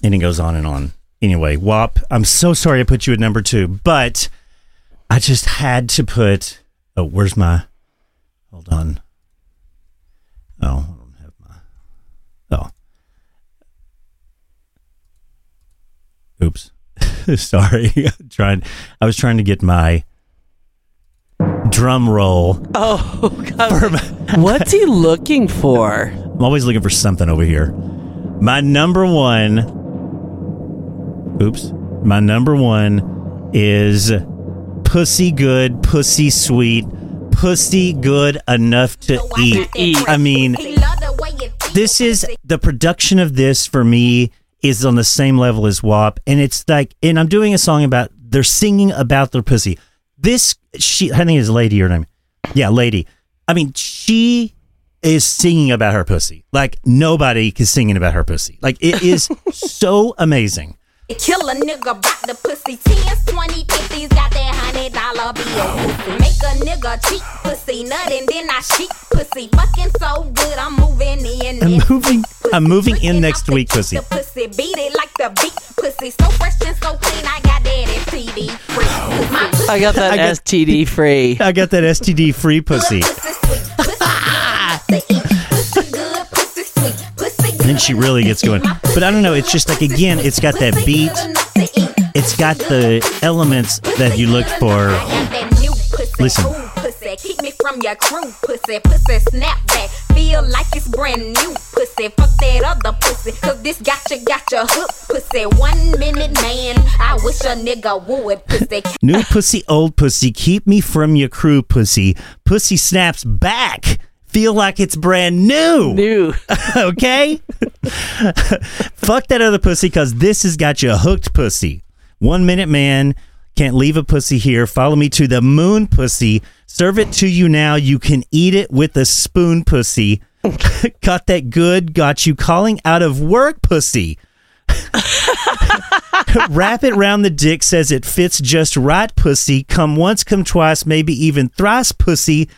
And it goes on and on. Anyway, WAP, I'm so sorry I put you at number two, but I just had to put. Oh, where's my? Hold on. Oh, I don't have my. Oh. Oops. sorry. trying. I was trying to get my drum roll. Oh, God. What's he looking for? I'm always looking for something over here. My number one. Oops. My number one is pussy good, pussy sweet, pussy good enough to eat. I mean, this is the production of this for me is on the same level as WAP, and it's like, and I'm doing a song about they're singing about their pussy. This she, I think is Lady her name. Yeah, Lady. I mean, she is singing about her pussy. Like nobody is singing about her pussy. Like it is so amazing. Kill a nigga about the pussy. Tens, twenty, fifties, got that hundred dollar bill. Pussy. Make a nigga cheat pussy nut and then I sheet pussy. Fucking so good, I'm moving in. I'm next moving. week, I'm moving pussy. in next week, pussy. The pussy beat it like the beat pussy. So fresh and so clean, I got that STD free. Pussy I got that I got- STD free. I got that STD free pussy. pussy sweet, pussy good, pussy eat, pussy then she really gets going. But I don't know. It's just like again, it's got that beat. It's got the elements that you look for. Listen. Keep me from your crew, pussy. Pussy, snap back. Feel like it's brand new, pussy. Fuck that other pussy. Cause this gotcha, gotcha hook, pussy. One minute, man. I wish a nigga would, pussy. New pussy, old pussy, keep me from your crew, pussy. Pussy snaps back. Feel like it's brand new. New. okay? Fuck that other pussy because this has got you hooked, pussy. One minute man can't leave a pussy here. Follow me to the moon, pussy. Serve it to you now. You can eat it with a spoon, pussy. got that good, got you calling out of work, pussy. Wrap it round the dick says it fits just right, pussy. Come once, come twice, maybe even thrice, pussy.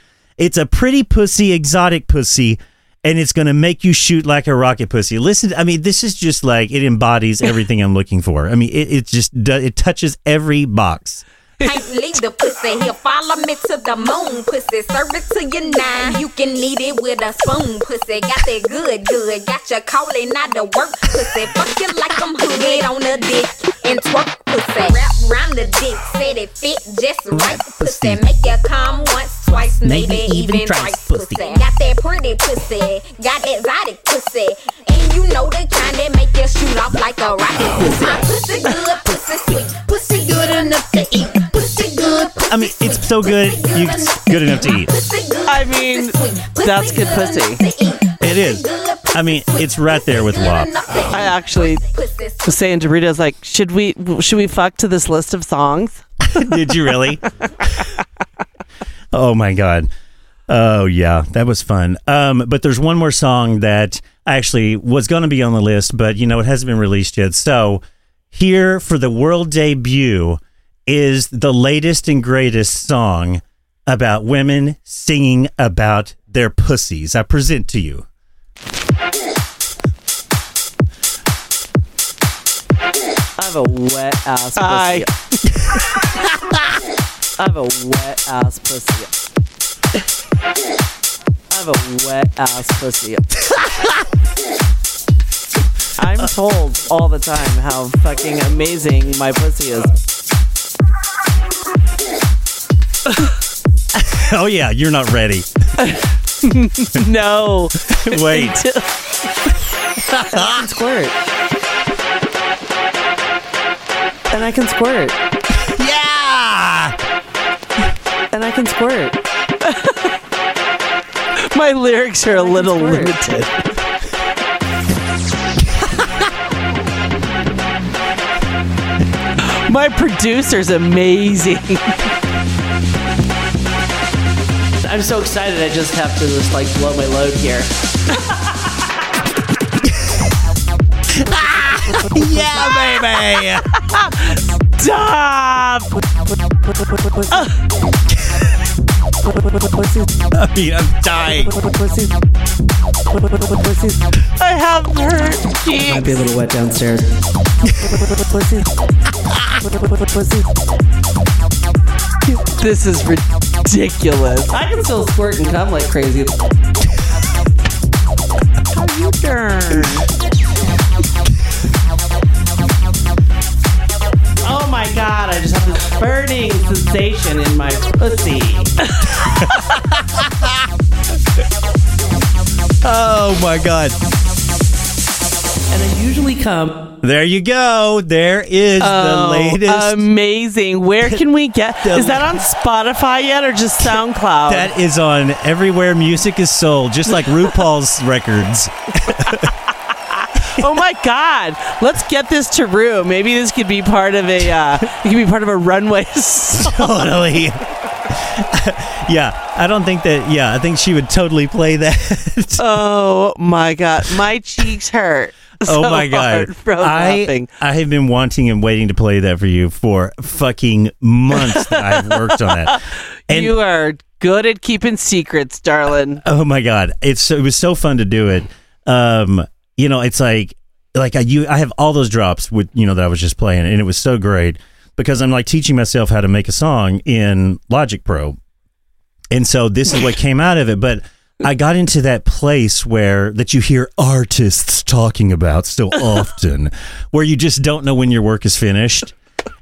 It's a pretty pussy, exotic pussy, and it's going to make you shoot like a rocket pussy. Listen, I mean, this is just like it embodies everything I'm looking for. I mean, it, it just it touches every box. Can't leave the pussy here. Follow me to the moon, pussy. Serve it to you now. You can eat it with a spoon, pussy. Got that good, good. Got you calling out the work, pussy. Fuck you like I'm hood on the dick and twerk, pussy. Wrap round the dick, said it fit just right, pussy. Make you come once, twice, maybe, even thrice, pussy. Got that pretty pussy. Got that exotic pussy. And you know the kind that make you shoot off like a rocket, pussy. My pussy good, pussy sweet, pussy good enough to eat. Pussy good, I mean, it's so good, you, it's good enough to eat. I mean, that's good pussy. It is. I mean, it's right there with WAP. I actually was saying to Rita, I was like, should we should we fuck to this list of songs? Did you really? oh my god. Oh yeah, that was fun. Um, but there's one more song that actually was going to be on the list, but you know it hasn't been released yet. So here for the world debut is the latest and greatest song about women singing about their pussies. I present to you. I have a wet ass pussy. I have a wet ass pussy. I have a wet ass pussy. I'm told all the time how fucking amazing my pussy is. Oh yeah, you're not ready. no. Wait. I can squirt. And I can squirt. Yeah. And I can squirt. My lyrics are a little limited. My producer's amazing. I'm so excited I just have to just like blow my load here. yeah, baby. Stop! I mean, I'm dying. I have hurt Might be a little wet downstairs. This is ridiculous. I can still squirt and come like crazy. How you doing? Oh my god, I just have this burning sensation in my pussy. Oh my god. And I usually come. There you go. There is the Oh, latest. Amazing. Where can we get? The- Is that on Spotify yet or just SoundCloud? that is on everywhere music is sold, just like RuPaul's records. oh my god let's get this to Ru. maybe this could be part of a uh, it could be part of a runway totally. yeah, I don't think that. Yeah, I think she would totally play that. oh my god my cheeks hurt oh my god! I laughing. I have been wanting and waiting to play that for you for fucking months. that I've worked on that. And you are good at keeping secrets darling oh my god, it's it was so fun to do it. Um, you know, it's like like I you I have all those drops with you know that I was just playing, and it was so great because I'm like teaching myself how to make a song in Logic Pro, and so this is what came out of it, but. I got into that place where that you hear artists talking about so often, where you just don't know when your work is finished.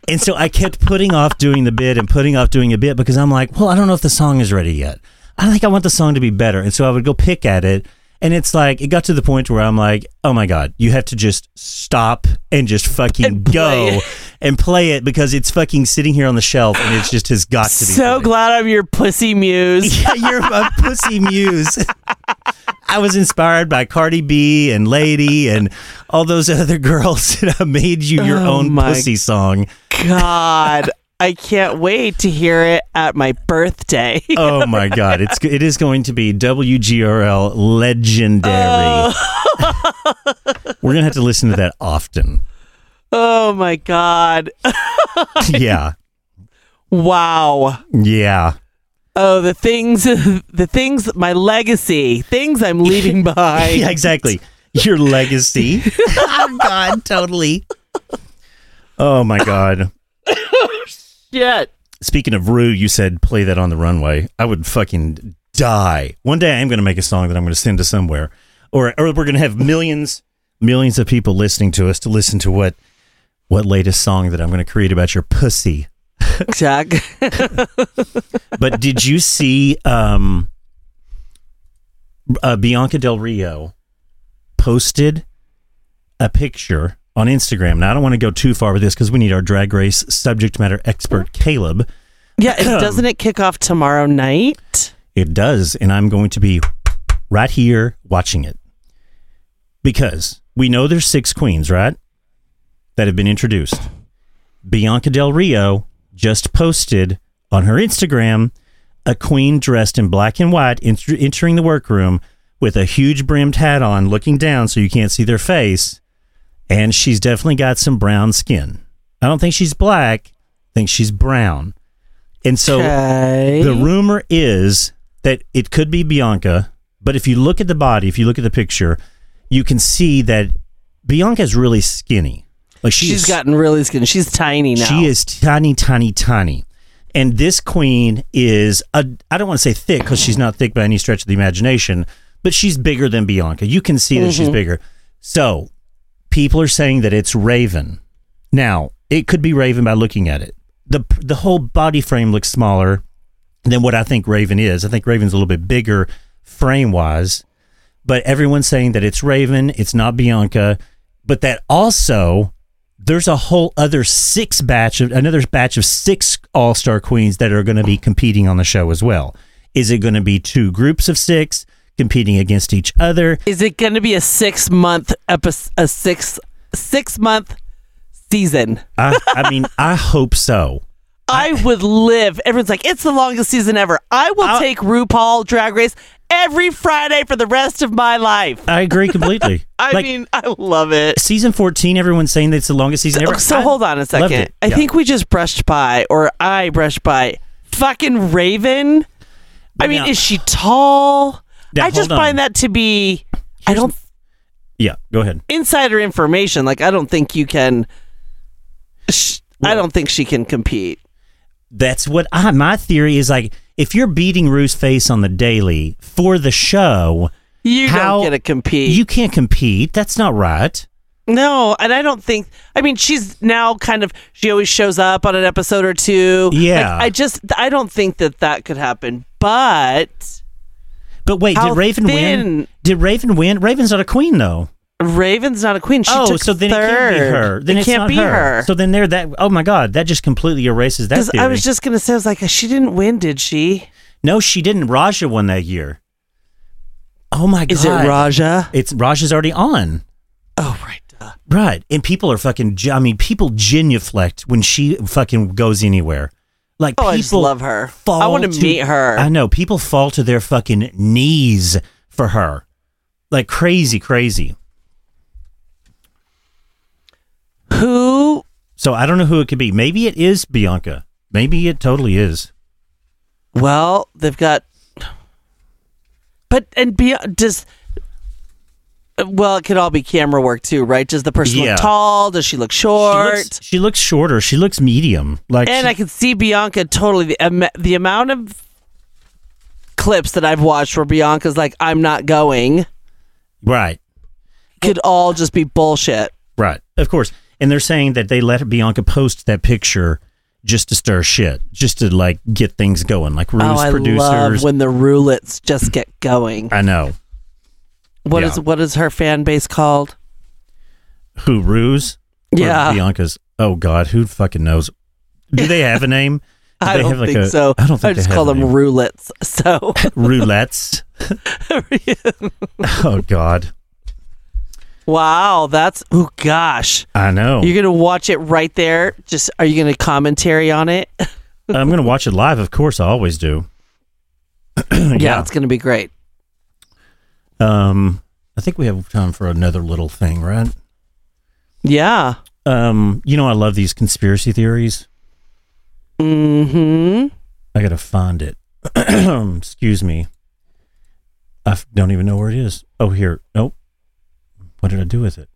And so I kept putting off doing the bit and putting off doing a bit because I'm like, well, I don't know if the song is ready yet. I think I want the song to be better. And so I would go pick at it. And it's like, it got to the point where I'm like, oh my God, you have to just stop and just fucking And go it. and play it because it's fucking sitting here on the shelf and it just has got to be. so played. glad i'm your pussy muse Yeah, you're a pussy muse. I was inspired by Cardi B and Lady and all those other girls that made you your Oh own my pussy song. god i can't wait to hear it at my birthday Oh my god, it's it is going to be WGRL legendary. Oh. We're gonna have to listen to that often. oh my god Yeah, wow yeah. Oh, the things, the things, my legacy, things I'm leaving behind. Yeah, exactly. Your legacy. oh God, totally. Oh my God. Shit. Speaking of Ru, you said play that on the runway. I would fucking die. One day I'm going to make a song that I'm going to send to somewhere, or or we're going to have millions, millions of people listening to us to listen to what what latest song that I'm going to create about your pussy. Jack. But did you see um, uh, Bianca Del Rio posted a picture on Instagram? Now I don't want to go too far with this because we need our drag race subject matter expert Caleb. yeah, it, doesn't it kick off tomorrow night? It does, and I'm going to be right here watching it because we know there's six queens, right? That have been introduced. Bianca Del Rio just posted on her Instagram a queen dressed in black and white enter- entering the workroom with a huge brimmed hat on, looking down so you can't see their face. And she's definitely got some brown skin. I don't think she's black. I think she's brown. And so Okay. the rumor is that it could be Bianca, but if you look at the body, if you look at the picture, you can see that Bianca's really skinny. Like she She's gotten really skinny. She's tiny now. she is tiny, tiny, tiny. And this queen is, a, I don't want to say thick because she's not thick by any stretch of the imagination, but she's bigger than Bianca. You can see that she's Mhm. bigger. So people are saying that it's Raven. Now, it could be Raven by looking at it. The, the whole body frame looks smaller than what I think Raven is. I think Raven's a little bit bigger frame wise, but everyone's saying that it's Raven, it's not Bianca, but that also there's a whole other six batch of another batch of six All Star Queens that are going to be competing on the show as well. Is it going to be two groups of six competing against each other? Is it going to be a six month episode? A six six month season? I, I mean, I hope so. I would live. Everyone's like, it's the longest season ever. I will take RuPaul Drag Race every Friday for the rest of my life. I agree completely. I Like, mean, I love it. season 14, everyone's saying that it's the longest season ever. Oh, so I hold on a second. I Yeah. think we just brushed by, or I brushed by, fucking Raven. I mean, now- is she tall? Now, I just on. find that to be. I don't Yeah, go ahead. insider information. Like I don't think you can. Sh- I don't think she can compete. That's what I, my theory is like. If you're beating Ru's face on the daily for the show, You how, don't get to compete. You can't compete. That's not right. No, and I don't think. I mean, she's now kind of. She always shows up on an episode or two. Yeah. Like, I just. I don't think that that could happen. But But wait, How did Raven win? Did Raven win? Raven's not a queen though. Raven's not a queen. She oh, so then third. it can't be her. Then it it's can't not be her. So then there that. Oh my God, that just completely erases that Because. I was just gonna say, I was like, she didn't win, did she? no, she didn't. Raja won that year. Oh my God, Is it Raja? It's Raja's already on. Oh right. Right, and people are fucking. I mean, people genuflect when she fucking goes anywhere. Like Oh, people I just love her. Fall I want to meet her. I know people fall to their fucking knees for her, like crazy, crazy. Who? So I don't know who it could be. Maybe it is Bianca. Maybe it totally is. Well, they've got. But and be does. Well, it could all be camera work too, right? Does the person Yeah. look tall? Does she look She short? looks, she looks shorter. She looks medium. Like and she- I can see Bianca totally. The, am- the amount of clips that I've watched where Bianca's like, "I'm not going," right, could all just be bullshit. right. Of course. And they're saying that they let Bianca post that picture just to stir shit, just to like get things going, like Ru's oh, I producers. love when the roulettes just get going. I know. What Yeah. is what is her fan base called? Who Ruse? Yeah. Bianca's. Oh God, who fucking knows? Do they have a name? I they don't have, like, think a- so. I don't think I just call them name. roulettes. So Roulettes. oh God, wow, that's oh gosh. I know. You're gonna watch it right there. Just are you gonna commentary on it? I'm gonna watch it live. Of course, I always do. yeah. it's gonna be great. Um, I think we have time for another little thing, right? Yeah. Um, you know, I love these conspiracy theories. Mm-hmm. I gotta find it. Excuse me. I f- don't even know where it is. Oh, here. Nope. What did I do with it?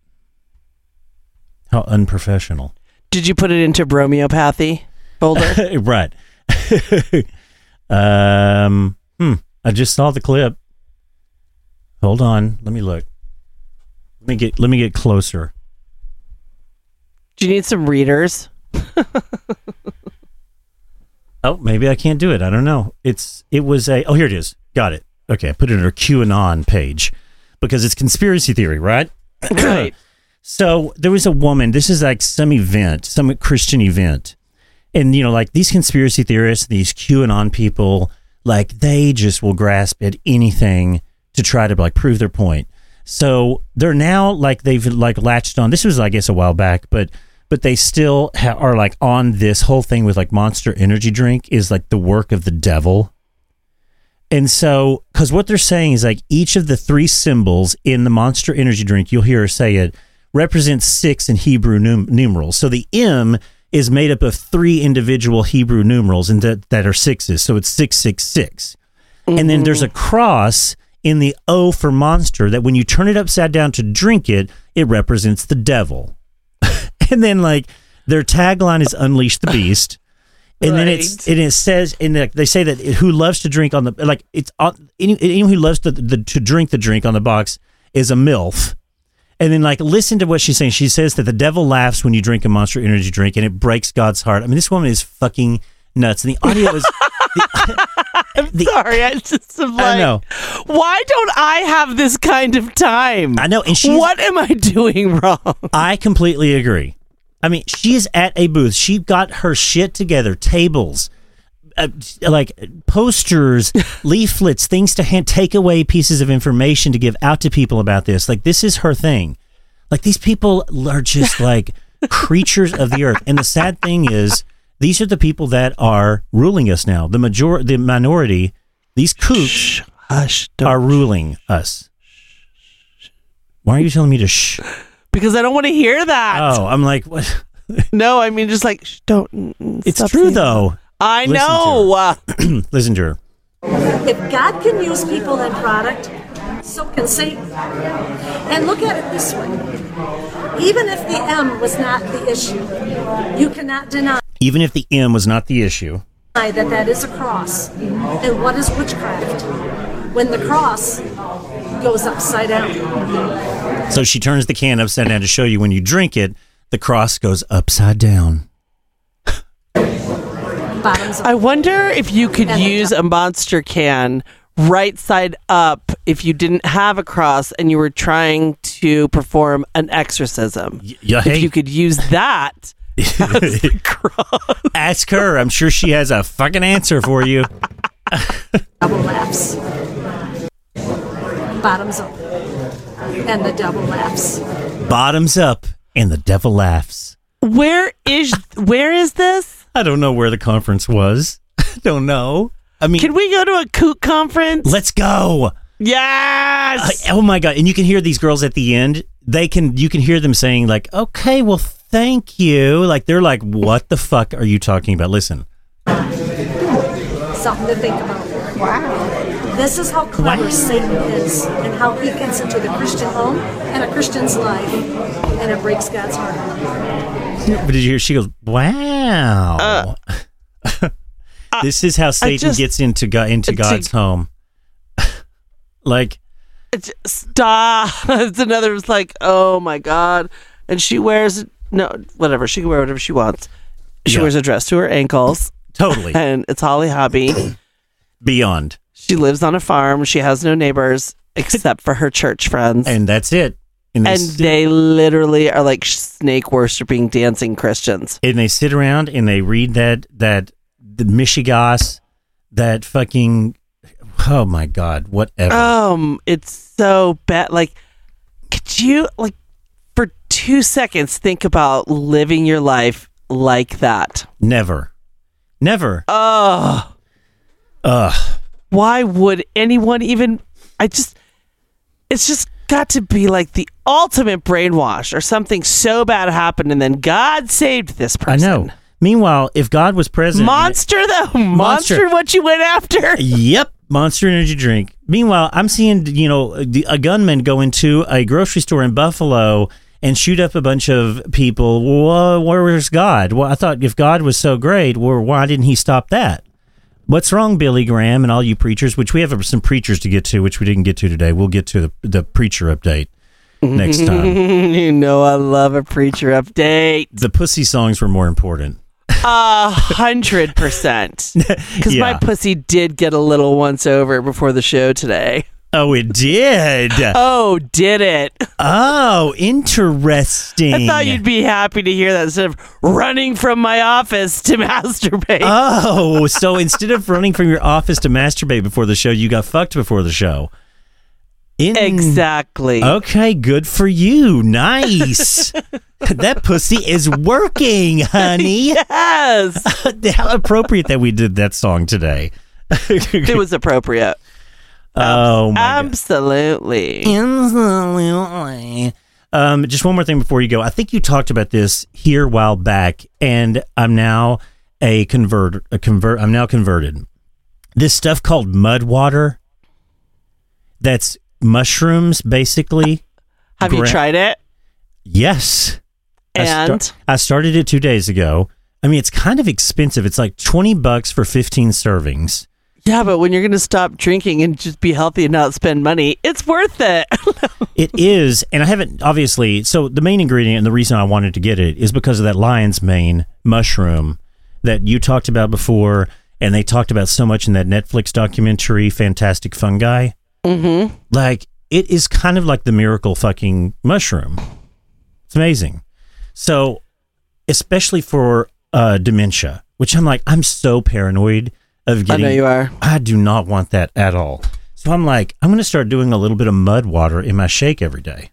How unprofessional. Did you put it into bromeopathy folder? right. um. Hmm. I just saw the clip. Hold on. Let me look. Let me get. Let me get closer. Do you need some readers? Oh, maybe I can't do it. I don't know. It's. It was a. Oh, here it is. Got it. Okay. I put it in our QAnon page because it's conspiracy theory, right? right. So there was a woman. This is like some event, some Christian event, and you know, like these conspiracy theorists, these QAnon people, like they just will grasp at anything to try to like prove their point. So they're now like they've like latched on. This was, I guess, a while back, but but they still ha- are like on this whole thing with like Monster Energy drink is like the work of the devil. And so, because what they're saying is like each of the three symbols in the Monster Energy drink, you'll hear her say it, represents six in Hebrew num- numerals. So the M is made up of three individual Hebrew numerals and that, that are sixes. So it's 666. And then there's a mm-hmm. cross in the O for monster that when you turn it upside down to drink it, it represents the devil. and then like their tagline is unleash the beast. And then it's and it says and they say that who loves to drink on the like it's on any, anyone who loves to the, to drink the drink on the box is a milf. And then like listen to what she's saying. She says that the devil laughs when you drink a monster energy drink and it breaks God's heart. I mean this woman is fucking nuts. And the audio is the, Sorry, I just am like, I know. why don't I have this kind of time? I know and she's What am I doing wrong? I completely agree. I mean, she is at a booth. She got her shit together, tables, uh, like posters, leaflets, things to hand, take away pieces of information to give out to people about this. Like this is her thing. Like these people are just like creatures of the earth. And the sad thing is, these are the people that are ruling us now. The major, the minority, these kooks Hush, are ruling us. Why are you telling me to shh? because I don't want to hear that. Oh, I'm like, what? No, I mean just like shh, don't. It's true saying though. I Listen to know. Uh, Listen to her. If God can use people and product, so can Satan. And look at it this way even if the M was not the issue, you cannot deny Even if the M was not the issue, that that is a cross. And what is witchcraft? When the cross goes upside down. so she turns the can upside down to show you when you drink it, the cross goes upside down. I wonder if you could And use a monster can right side up if you didn't have a cross and you were trying to perform an exorcism. yeah, hey. If you could use that as the cross. Ask her. I'm sure she has a fucking answer for you. Double laughs. Bottoms up. And the double laughs. Bottoms up, and the devil laughs. Where is where is this? I don't know where the conference was. don't know. I mean, Can we go to a kook conference? let's go. yes. Uh, oh my god! And you can hear these girls at the end. They can. You can hear them saying like, "Okay, well, thank you." Like they're like, "What the fuck are you talking about?" Listen. Something to think about. Wow. This is how clever Satan is and how he gets into the Christian home and a Christian's life. And it breaks God's heart. But did you hear? She goes, "Wow." this is how Satan just- gets into God into to- God's home. like, It's- Stop. It's another. It's like, oh my god. And she wears no whatever. She can wear whatever she wants. She Yeah. wears a dress to her ankles, totally and it's Holly Hobbie. beyond, she lives on a farm. She has no neighbors except for her church friends, and, and that's it. And they, sit, they literally are like snake worshipping dancing Christians. and they sit around and they read that that the Michigas, that fucking. Oh my God! Whatever. Um, it's so bad. Like, could you like for two seconds think about living your life like that? Never, never. Oh. Ugh. why would anyone even i just it's just got to be like the ultimate brainwash or something so bad happened and then god saved this person. I know. Meanwhile, if God was present, monster though monster, Monster. what you went after Yep, Monster Energy drink. Meanwhile, I'm seeing you know the- a gunman go into a grocery store in Buffalo and shoot up a bunch of people. Well, where was God? Well, I thought if God was so great, well, why didn't He stop that? What's wrong, Billy Graham and all you preachers? Which we have some preachers to get to, which we didn't get to today. We'll get to the, the preacher update next time. you know i love a preacher update The pussy songs were more important. A hundred percent because my pussy did get a little once over before the show today Oh, it did. oh did it Oh, interesting. I thought you'd be happy to hear that instead of running from my office to masturbate. Oh, so instead of running from your office to masturbate before the show, you got fucked before the show. In- exactly. Okay, good for you. Nice. that pussy is working, honey. Yes. How appropriate that we did that song today. it was appropriate. Oh. Absolutely. Absolutely. Um, just one more thing before you go. I think you talked about this here a while back, and I'm now a convert. A convert. I'm now converted. This stuff called mud water. That's mushrooms, basically. Have you tried it? Yes. I sta- And? I started it two days ago. I mean, it's kind of expensive. It's like twenty bucks for fifteen servings. Yeah, but when you're going to stop drinking and just be healthy and not spend money, it's worth it. It is, and I haven't obviously. So the main ingredient and the reason I wanted to get it is because of that lion's mane mushroom that you talked about before, and they talked about so much in that Netflix documentary, Fantastic Fungi. Mm-hmm. Like it is kind of like the miracle fucking mushroom. It's amazing. So, especially for uh, dementia, which I'm like, I'm so paranoid of getting. I know you are. I do not want that at all. So I'm like, I'm going to start doing a little bit of mud water in my shake every day.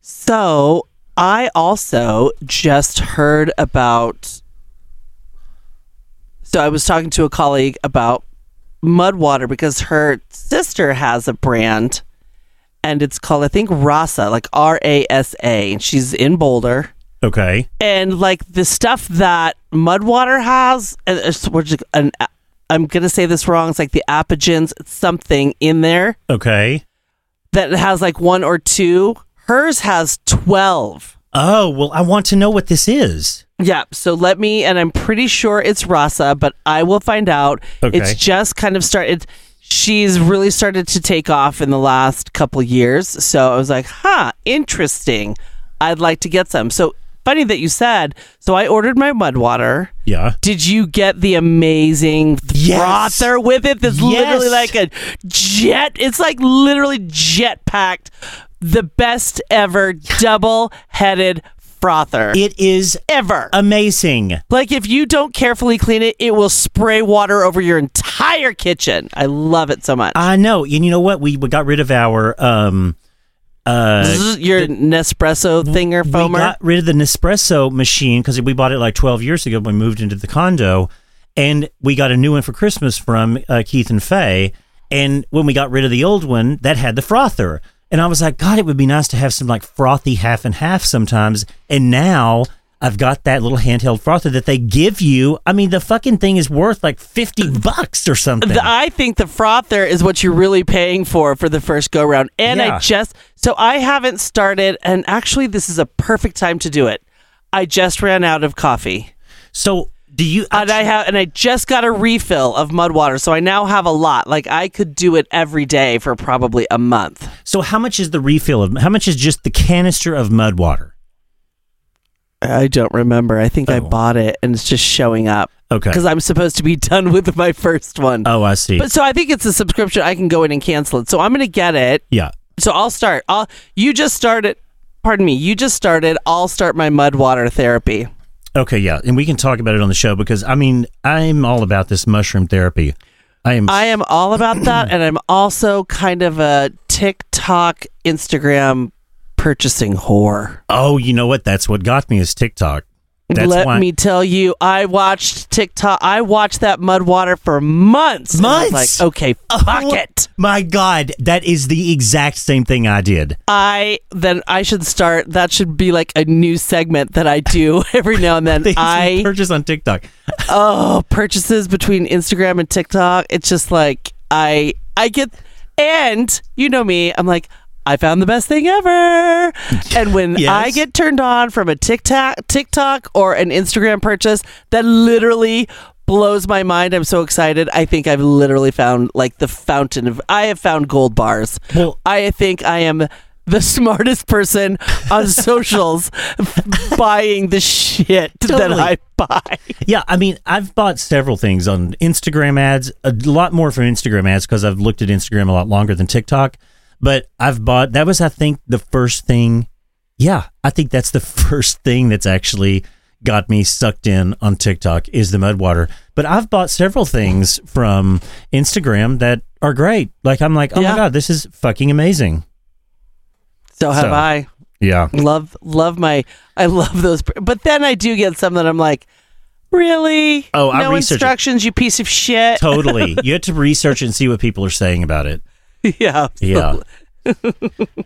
So I also just heard about. So I was talking to a colleague about mud water because her sister has a brand and it's called, I think, Rasa, like R A S A. And she's in Boulder. Okay. And like the stuff that mud water has, and it's, which is an, I'm going to say this wrong. It's like the apigens, something in there Okay. that has like one or two. Hers has 12. Oh, well, I want to know what this is. Yeah, so let me, and I'm pretty sure it's Rasa, but I will find out. Okay. It's just kind of started. She's really started to take off in the last couple years. So I was like, huh, interesting. I'd like to get some. So funny that you said. So I ordered my mud water. Yeah. Did you get the amazing Yes. frother with it? That's Yes. literally like a jet. It's like literally jet packed. The best ever double headed frother It is ever. amazing. Like if you don't carefully clean it, it will spray water over your entire kitchen. I love it so much. I know. And you know what? We, we got rid of our um uh Zzz, your Nespresso thinger foamer. we got rid of the Nespresso machine because we bought it like 12 years ago when we moved into the condo. And we got a new one for Christmas from uh, Keith and Faye. And when we got rid of the old one, that had the frother. And I was like, God, it would be nice to have some like frothy half and half sometimes. And now I've got that little handheld frother that they give you. I mean, the fucking thing is worth like 50 bucks or something. The- I think the frother is what you're really paying for for the first go round. And Yeah. I just so I haven't started and actually this is a perfect time to do it. I just ran out of coffee. so do you? And I have and I just got a refill of mud water. So I now have a lot. Like I could do it every day for probably a month. So how much is the refill of? How much is just the canister of mud water? I don't remember. I think I Oh. bought it and it's just showing up. Okay. Because I'm supposed to be done with my first one. Oh, I see. But so I think it's a subscription. I can go in and cancel it. So I'm going to get it. yeah. So I'll start. I'll. You just started. Pardon me. You just started. I'll start my mud water therapy. Okay, yeah, and we can talk about it on the show because I mean I'm all about this mushroom therapy. I am. I am all about that, and I'm also kind of a TikTok, Instagram purchasing whore. oh, you know what? That's what got me is TikTok. That's Let why. me tell you, I watched TikTok. I watched that mud water for months. and I was Months? like, okay, oh fuck Oh, it. My God, that is the exact same thing I did. I then I should start. That should be like a new segment that I do every now and then. I purchase on TikTok. oh purchases between Instagram and TikTok. It's just like I I get and you know me. I'm like I found the best thing ever. And when Yes. I get turned on from a TikTok TikTok or an Instagram purchase, that literally blows my mind. I'm so excited. I think I've literally found like the fountain of I have found gold bars. Well- I think I am the smartest person on socials buying the shit that I buy. Yeah, I mean, I've bought several things on Instagram ads, a lot more from Instagram ads because I've looked at Instagram a lot longer than TikTok. But I've bought, that was, I think, the first thing. Yeah, I think that's the first thing that's actually got me sucked in on TikTok is the mud water. But I've bought several things from Instagram that are great. Like, I'm like, oh Yeah. my God, this is fucking amazing. So have So- I. Yeah. Love love my I love those but then I do get some that I'm like really Oh, I no research it. instructions you piece of shit Totally. you have to research and see what people are saying about it. yeah. Yeah.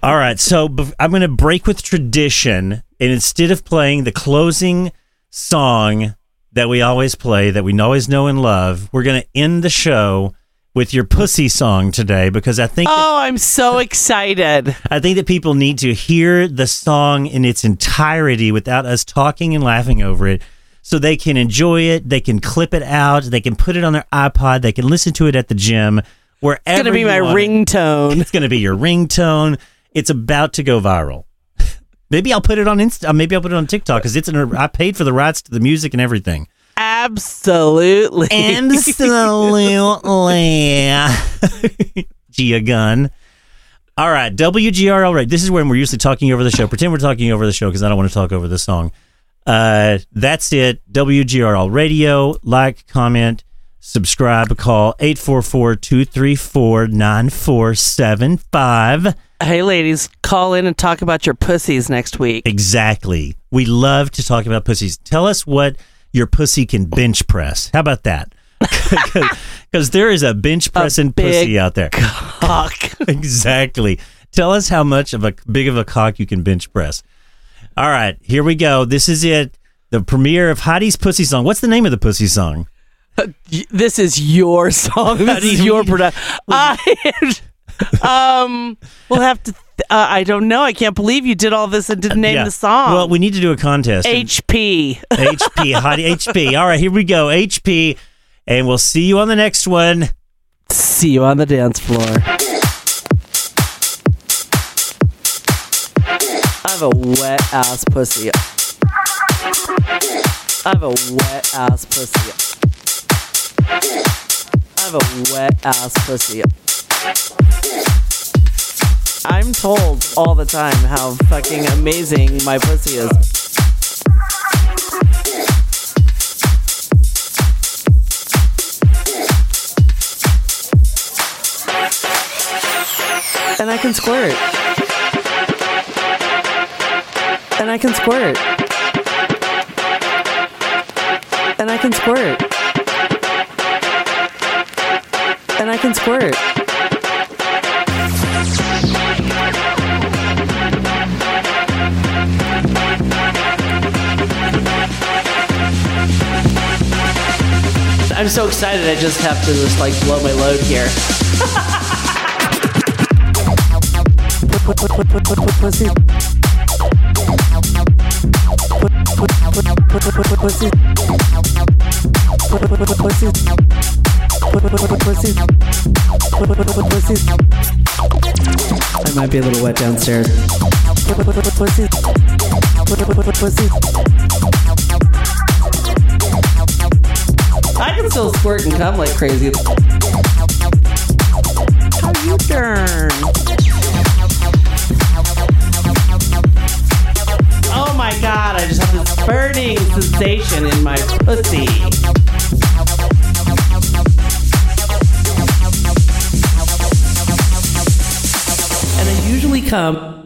All right. So I'm going to break with tradition. And instead of playing the closing song that we always play, that we always know and love, we're going to end the show with your pussy song today because I think oh, that, Oh, I'm so excited. I think that people need to hear the song in its entirety without us talking and laughing over it so they can enjoy it, they can clip it out, they can put it on their iPod, they can listen to it at the gym, wherever It's gonna be my want it. ringtone. It's going to be your ringtone. It's about to go viral. Maybe I'll put it on Insta. Maybe I'll put it on TikTok because it's an. I paid for the rights to the music and everything. Absolutely. Absolutely. Gia Gun. All right, WGRL. Right, this is when we're usually talking over the show. Pretend we're talking over the show because I don't want to talk over the song. Uh, that's it. WGRL Radio. Like, comment, subscribe. Call 844-234-9475. Hey, ladies, call in and talk about your pussies next week. Exactly. We love to talk about pussies. Tell us what your pussy can bench press. How about that? Because there is a bench pressing big pussy out there. Cock. exactly. Tell us how much of a big of a cock you can bench press. All right, here we go. This is it. The premiere of Heidi's Pussy Song. What's the name of the pussy song? This is your song. This is your production. I, um, we'll have to. Uh, I don't know. I can't believe you did all this and didn't name Yeah. the song. Well, we need to do a contest. HP. HP, Heidi, HP. All right, here we go. HP. And we'll see you on the next one. See you on the dance floor. I have a wet ass pussy. I have a wet ass pussy. I have a wet ass pussy. I'm told all the time how fucking amazing my pussy is. And I can squirt. And I can squirt. And I can squirt. And I can squirt. I'm so excited I just have to just like blow my load here. Pussy. Pussy. Pussy. Pussy. I might be a little wet downstairs. Pussy. Pussy. I can still squirt and come like crazy. How you turn? Oh my god, I just have this burning sensation in my pussy. Come